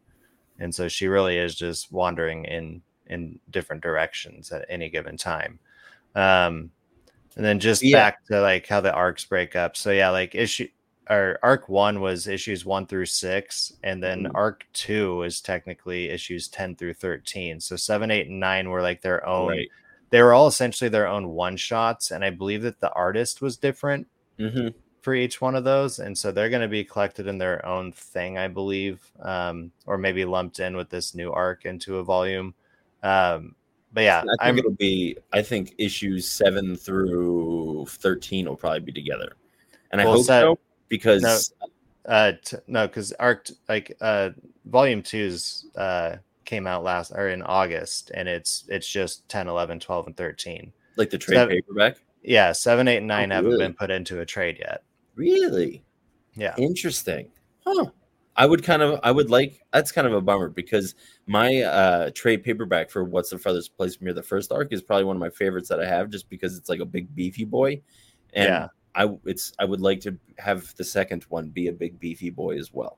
And so she really is just wandering in in different directions at any given time. Um and then just Yeah. back to like how the arcs break up. So yeah, like issue or arc one was issues one through six, and then Mhm. arc two is technically issues 10 through 13. So seven, eight, and nine were like their own, Right. they were all essentially their own one shots. And I believe that the artist was different hmm for each one of those. And so they're going to be collected in their own thing, I believe, um, or maybe lumped in with this new arc into a volume. Um, but yeah, I think I'm it'll be. I think issues seven through thirteen will probably be together, and I Well, hope so because uh t- no because arc like uh volume two's uh came out last or in august and it's it's just 10 11 12 and 13 like the trade that- paperback. yeah 7 8 and 9 Oh, haven't really? been put into a trade yet Really yeah interesting, huh? I would kind of. I would like. That's kind of a bummer because my uh trade paperback for What's the Farthest Place from Here, the first arc, is probably one of my favorites that I have, just because it's like a big beefy boy, and Yeah. I it's I would like to have the second one be a big beefy boy as well.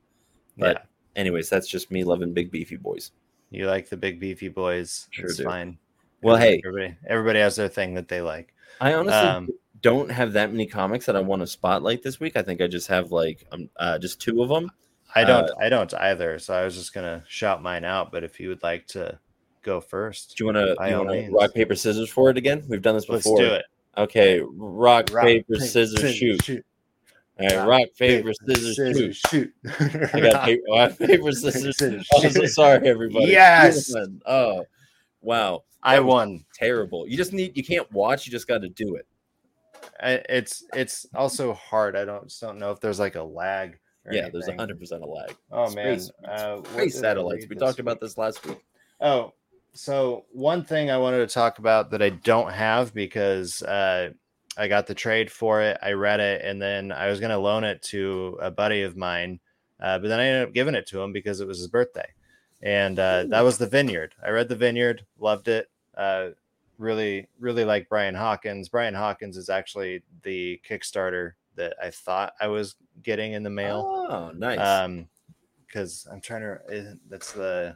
But yeah anyways, that's just me loving big beefy boys. you like the big beefy boys Sure it's do. fine Well, Everybody- hey, everybody everybody has their thing that they like I honestly Um, don't have that many comics that I want to spotlight this week. I think I just have like um uh, just two of them. I don't. Uh, I don't either. So I was just gonna shout mine out. But if you would like to go first, do you want to rock paper scissors for it again? We've done this before. Let's do it. Okay, rock, rock paper, paper scissors, scissors shoot. shoot. All right, rock, rock paper, scissors, scissors shoot. shoot. I got paper, rock, paper, scissors. scissors I'm so sorry, everybody. Yes. Oh, wow. I won. Terrible. You just need. You can't watch. You just got to do it. it's it's also hard. I don't just don't know if there's like a lag. Yeah, anything. there's hundred percent a lag. Oh space, man, uh, space satellites. We talked week? about this last week. Oh, so one thing I wanted to talk about that I don't have because uh, I got the trade for it, I read it, and then I was going to loan it to a buddy of mine, uh, but then I ended up giving it to him because it was his birthday, and uh, that was the Vineyard. I read the Vineyard, loved it. Uh, really, really like Brian Hawkins. Brian Hawkins is actually the Kickstarter that I thought I was getting in the mail. Oh, nice. Um, because I'm trying to. Eh, that's the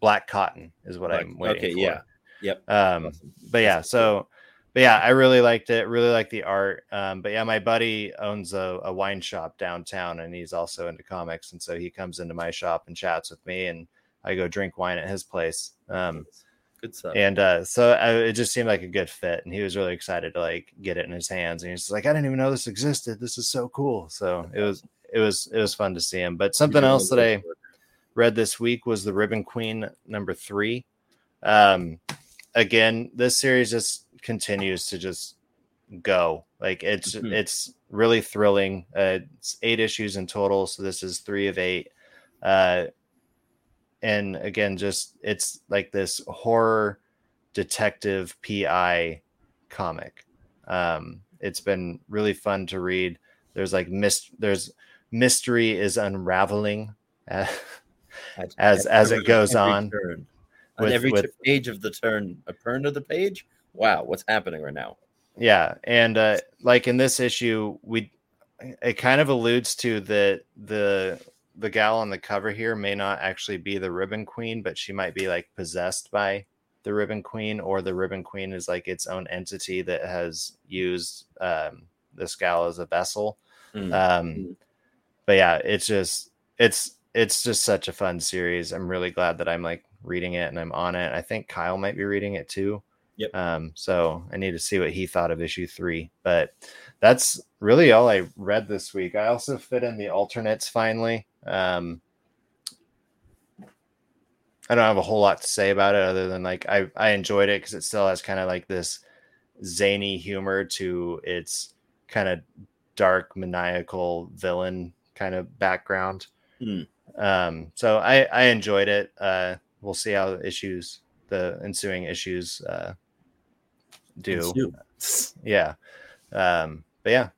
black cotton is what black, I'm waiting okay, for. Yeah. Yep. Um, awesome. but yeah, so but yeah, I really liked it. Really like the art. Um, but yeah, my buddy owns a, a, wine shop downtown, and he's also into comics, and so he comes into my shop and chats with me, and I go drink wine at his place. Um, good stuff. And uh, so I, it just seemed like a good fit, and he was really excited to like get it in his hands, and he's like, "I didn't even know this existed. This is so cool." So it was it was it was fun to see him. But something else that I read this week was the Ribbon Queen number three. Um, again, this series just continues to just go. Like it's mm-hmm. it's really thrilling. Uh, it's eight issues in total, so this is three of eight. Uh, and again, just it's like this horror detective PI comic. Um, it's been really fun to read. There's like mist. There's mystery is unraveling. Uh, as as it goes on. Turn. With, on every with, page of the turn, a turn of the page. Wow, what's happening right now? Yeah, and uh, like in this issue, we it kind of alludes to that the the gal on the cover here may not actually be the Ribbon Queen, but she might be like possessed by the Ribbon Queen, or the Ribbon Queen is like its own entity that has used um, this gal as a vessel. Mm-hmm. Um, but yeah, it's just it's it's just such a fun series. I'm really glad that I'm like reading it and I'm on it. I think Kyle might be reading it too. Yep. Um, so I need to see what he thought of issue three. But that's really all I read this week. I also fit in the alternates finally. Um, I don't have a whole lot to say about it other than like I, I enjoyed it because it still has kind of like this zany humor to its kind of dark maniacal villain kind of background. Mm. Um, so I, I enjoyed it. Uh, we'll see how the issues, the ensuing issues, uh, do. Yeah. Um, but yeah,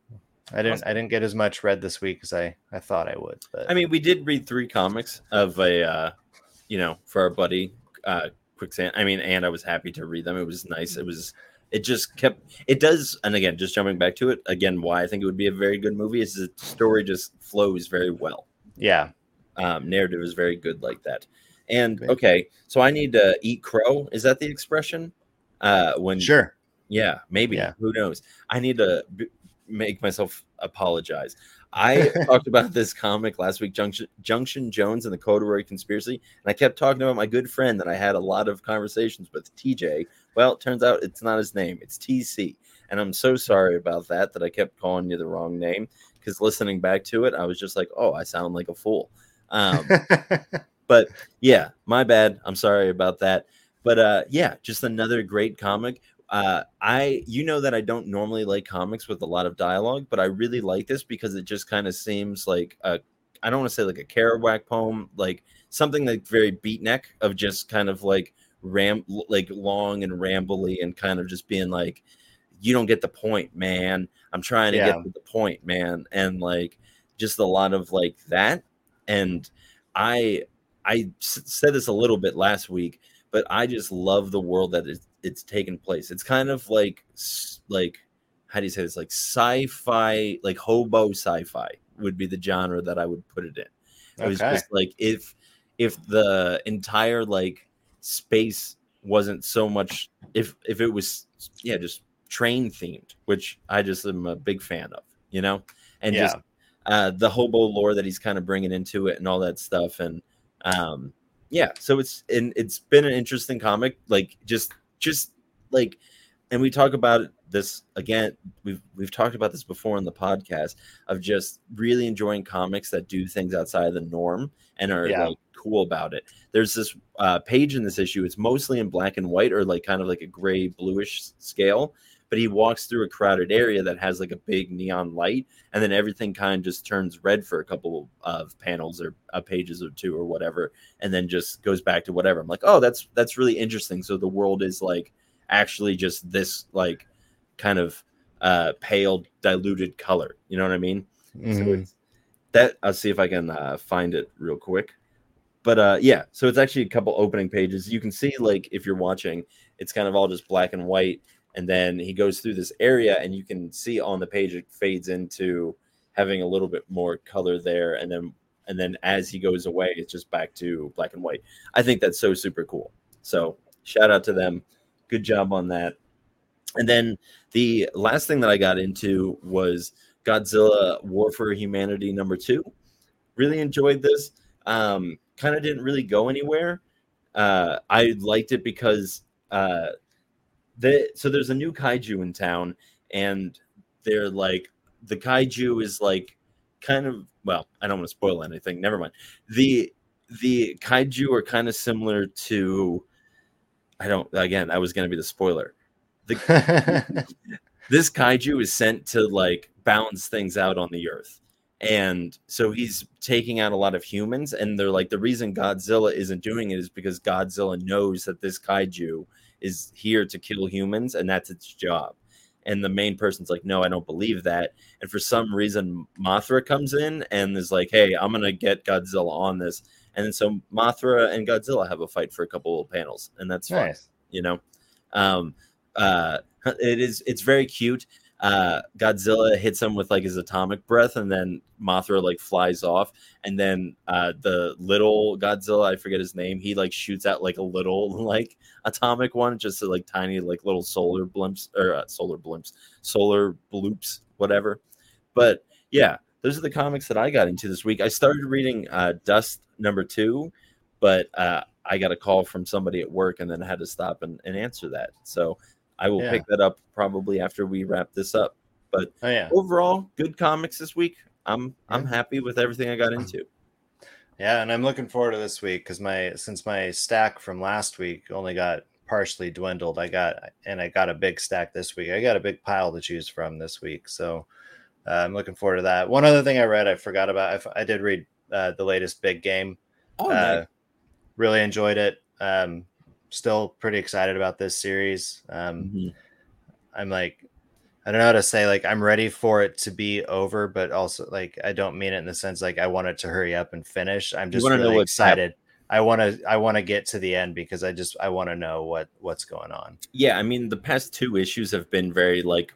I didn't. I didn't get as much read this week as I, I thought I would. But I mean, we did read three comics of a, uh, you know, for our buddy, uh, Quicksand. I mean, and I was happy to read them. It was nice. It was, it just kept it does and again just jumping back to it again why i think it would be a very good movie is the story just flows very well yeah um, narrative is very good like that. And okay, so I need to eat crow. Is that the expression? Uh, when sure, yeah, maybe. Yeah. Who knows? I need to b- make myself apologize. I talked about this comic last week, Junction, Junction Jones and the Corduroy Conspiracy, and I kept talking about my good friend that I had a lot of conversations with, TJ. Well, it turns out it's not his name; it's TC, and I'm so sorry about that. That I kept calling you the wrong name because listening back to it, I was just like, "Oh, I sound like a fool." Um, but yeah, my bad. I'm sorry about that. But uh, yeah, just another great comic. Uh, I you know that I don't normally like comics with a lot of dialogue, but I really like this because it just kind of seems like a I don't want to say like a Kerouac poem, like something like very beatnik of just kind of like ram like long and rambly and kind of just being like, you don't get the point, man. I'm trying to yeah. get to the point, man, and like just a lot of like that and I I said this a little bit last week, but I just love the world that it's, it's taken place. It's kind of like like how do you say this? Like sci-fi, like hobo sci-fi would be the genre that I would put it in. It okay. was just like if if the entire like space wasn't so much if if it was yeah just train themed, which I just am a big fan of, you know, and yeah. just uh, the hobo lore that he's kind of bringing into it and all that stuff. And um, yeah, so it's and it's been an interesting comic. Like just just like, and we talk about this again. We've we've talked about this before in the podcast of just really enjoying comics that do things outside of the norm and are yeah. like cool about it. There's this uh, page in this issue. It's mostly in black and white or like kind of like a gray bluish scale but he walks through a crowded area that has like a big neon light and then everything kind of just turns red for a couple of panels or uh, pages or two or whatever and then just goes back to whatever. I'm like oh that's that's really interesting. So the world is like actually just this like kind of uh pale diluted color. You know what i mean? Mm-hmm. so that i'll see if i can uh, find it real quick. But uh yeah so it's actually a couple opening pages. You can see like if you're watching it's kind of all just black and white and then he goes through this area and you can see on the page it fades into having a little bit more color there and then and then as he goes away it's just back to black and white. I think that's so super cool. So shout out to them. Good job on that. And then the last thing that i got into was godzilla war for humanity number two. Really enjoyed this. Um kind of didn't really go anywhere. Uh i liked it because uh the so there's a new kaiju in town, and they're like the kaiju is like kind of well, I don't want to spoil anything. Never mind. The the kaiju are kind of similar to I don't again, I was gonna be the spoiler. The this kaiju is sent to like balance things out on the earth. And so he's taking out a lot of humans, and they're like, the reason Godzilla isn't doing it is because Godzilla knows that this kaiju is here to kill humans and that's its job. And the main person's like, no, I don't believe that. And for some reason, Mothra comes in and is like, hey, I'm going to get Godzilla on this. And so Mothra and Godzilla have a fight for a couple of panels. And that's nice. fun, you know? Um, uh, it is, it's very cute uh, Godzilla hits him with like his atomic breath, and then Mothra like flies off, and then uh, the little Godzilla, I forget his name, he like shoots out like a little like atomic one, just a, like tiny like little solar blimps or uh, solar blimps, solar bloops, whatever. But yeah, those are the comics that I got into this week. I started reading uh, Dust number two, but uh, I got a call from somebody at work, and then I had to stop and, and answer that. So I will yeah. pick that up probably after we wrap this up. But oh, yeah. overall, good comics this week. I'm I'm happy with everything I got into. Yeah, and I'm looking forward to this week because my since my stack from last week only got partially dwindled. I got and I got a big stack this week. I got a big pile to choose from this week, so uh, I'm looking forward to that. One other thing I read, I forgot about. I, I did read uh, the latest big game. Oh, uh, really enjoyed it. Um, still pretty excited about this series. Um, mm-hmm. I'm like, I don't know how to say, like, I'm ready for it to be over, but also, like, I don't mean it in the sense like I want it to hurry up and finish. I'm just really excited. I want to, I want to get to the end because I just, I want to know what, what's going on. Yeah. I mean, the past two issues have been very, like,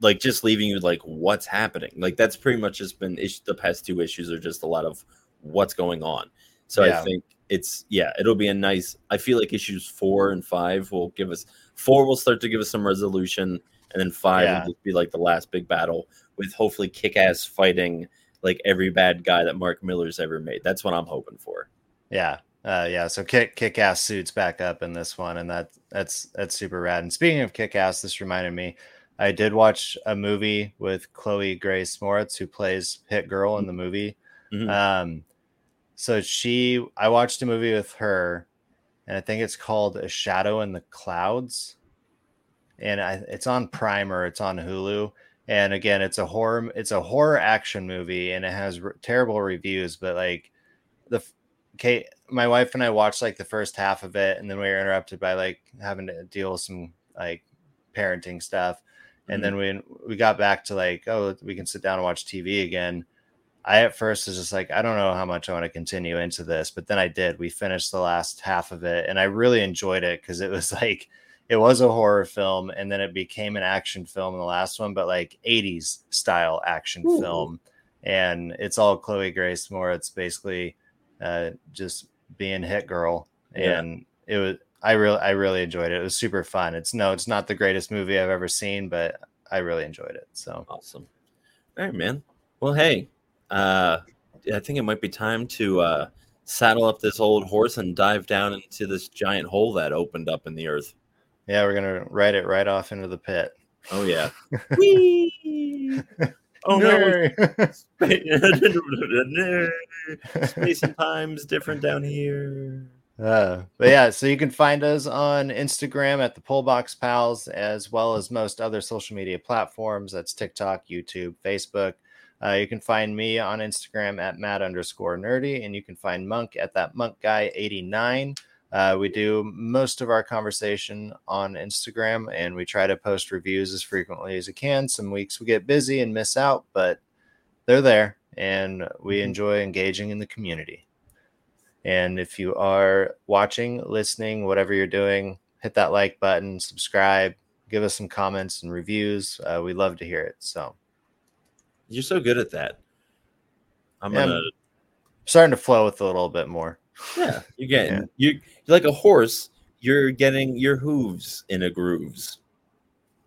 like just leaving you like what's happening like that's pretty much just been the past two issues are just a lot of what's going on so yeah. i think it's yeah, it'll be a nice. I feel like issues four and five will give us four will start to give us some resolution, and then five yeah. will just be like the last big battle with hopefully kick ass fighting like every bad guy that Mark Millar's ever made. That's what I'm hoping for. Yeah. Uh, yeah, so kick kick ass suits back up in this one, and that that's that's super rad. And speaking of kick ass, this reminded me, I did watch a movie with Chloe Grace Moretz, who plays Hit Girl in the movie. Mm-hmm. Um, so she, I watched a movie with her, and I think it's called A Shadow in the Clouds, and I, it's on Prime or it's on Hulu. And again, it's a horror, it's a horror action movie, and it has re- terrible reviews. But like the Kate, my wife and I watched like the first half of it, and then we were interrupted by like having to deal with some like parenting stuff. And mm-hmm. then we we got back to like, oh, we can sit down and watch TV again. I at first was just like, I don't know how much I want to continue into this, but then I did. We finished the last half of it, and I really enjoyed it because it was like it was a horror film, and then it became an action film in the last one, but like 80s style action Ooh. film. And it's all Chloe Grace Moretz basically uh, just being hit girl, yeah. and it was. I really, I really enjoyed it. It was super fun. It's no, it's not the greatest movie I've ever seen, but I really enjoyed it. So awesome. All right, man. Well, hey, uh, I think it might be time to uh, saddle up this old horse and dive down into this giant hole that opened up in the earth. Yeah, we're gonna ride it right off into the pit. Oh yeah. Oh no. Space and time's different down here. Uh, but yeah, so you can find us on Instagram at the Pullbox Pals, as well as most other social media platforms. That's TikTok, YouTube, Facebook. Uh, you can find me on Instagram at Mad underscore nerdy, and you can find Monk at that Monk Guy 89. Uh, we do most of our conversation on Instagram, and we try to post reviews as frequently as we can. Some weeks we get busy and miss out, but they're there, and we Mhm. enjoy engaging in the community. And if you are watching, listening, whatever you're doing, hit that like button, subscribe, give us some comments and reviews. Uh, we love to hear it. So You're so good at that. I'm Yeah, gonna starting to flow with a little bit more. Yeah, you're getting Yeah. you you're like a horse. You're getting your hooves in a grooves.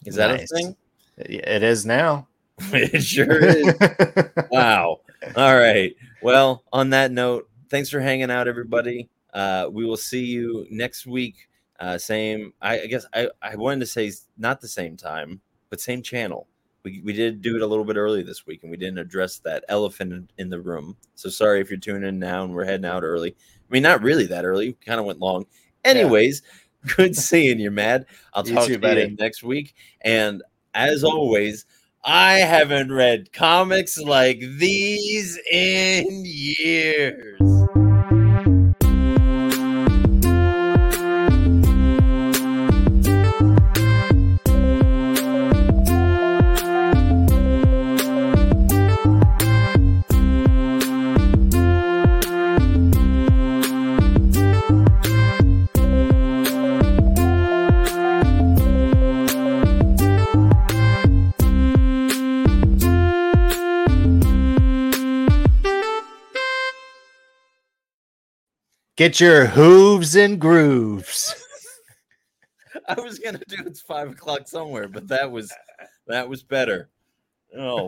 Is that Nice. a thing? It it is now. it sure is. wow. All right. Well, on that note, thanks for hanging out, everybody. Uh, we will see you next week. Uh, same. I, I guess I, I wanted to say not the same time, but same channel. We, we did do it a little bit early this week, and we didn't address that elephant in, the room. So sorry if you're tuning in now and we're heading out early. I mean, not really that early. We Kind of went long. Anyways, good seeing you, Mad. I'll You talk too, to buddy. you next week. And as always, I haven't read comics like these in years. Get your hooves and grooves. I was gonna do it's five o'clock somewhere, but that was that was better. Oh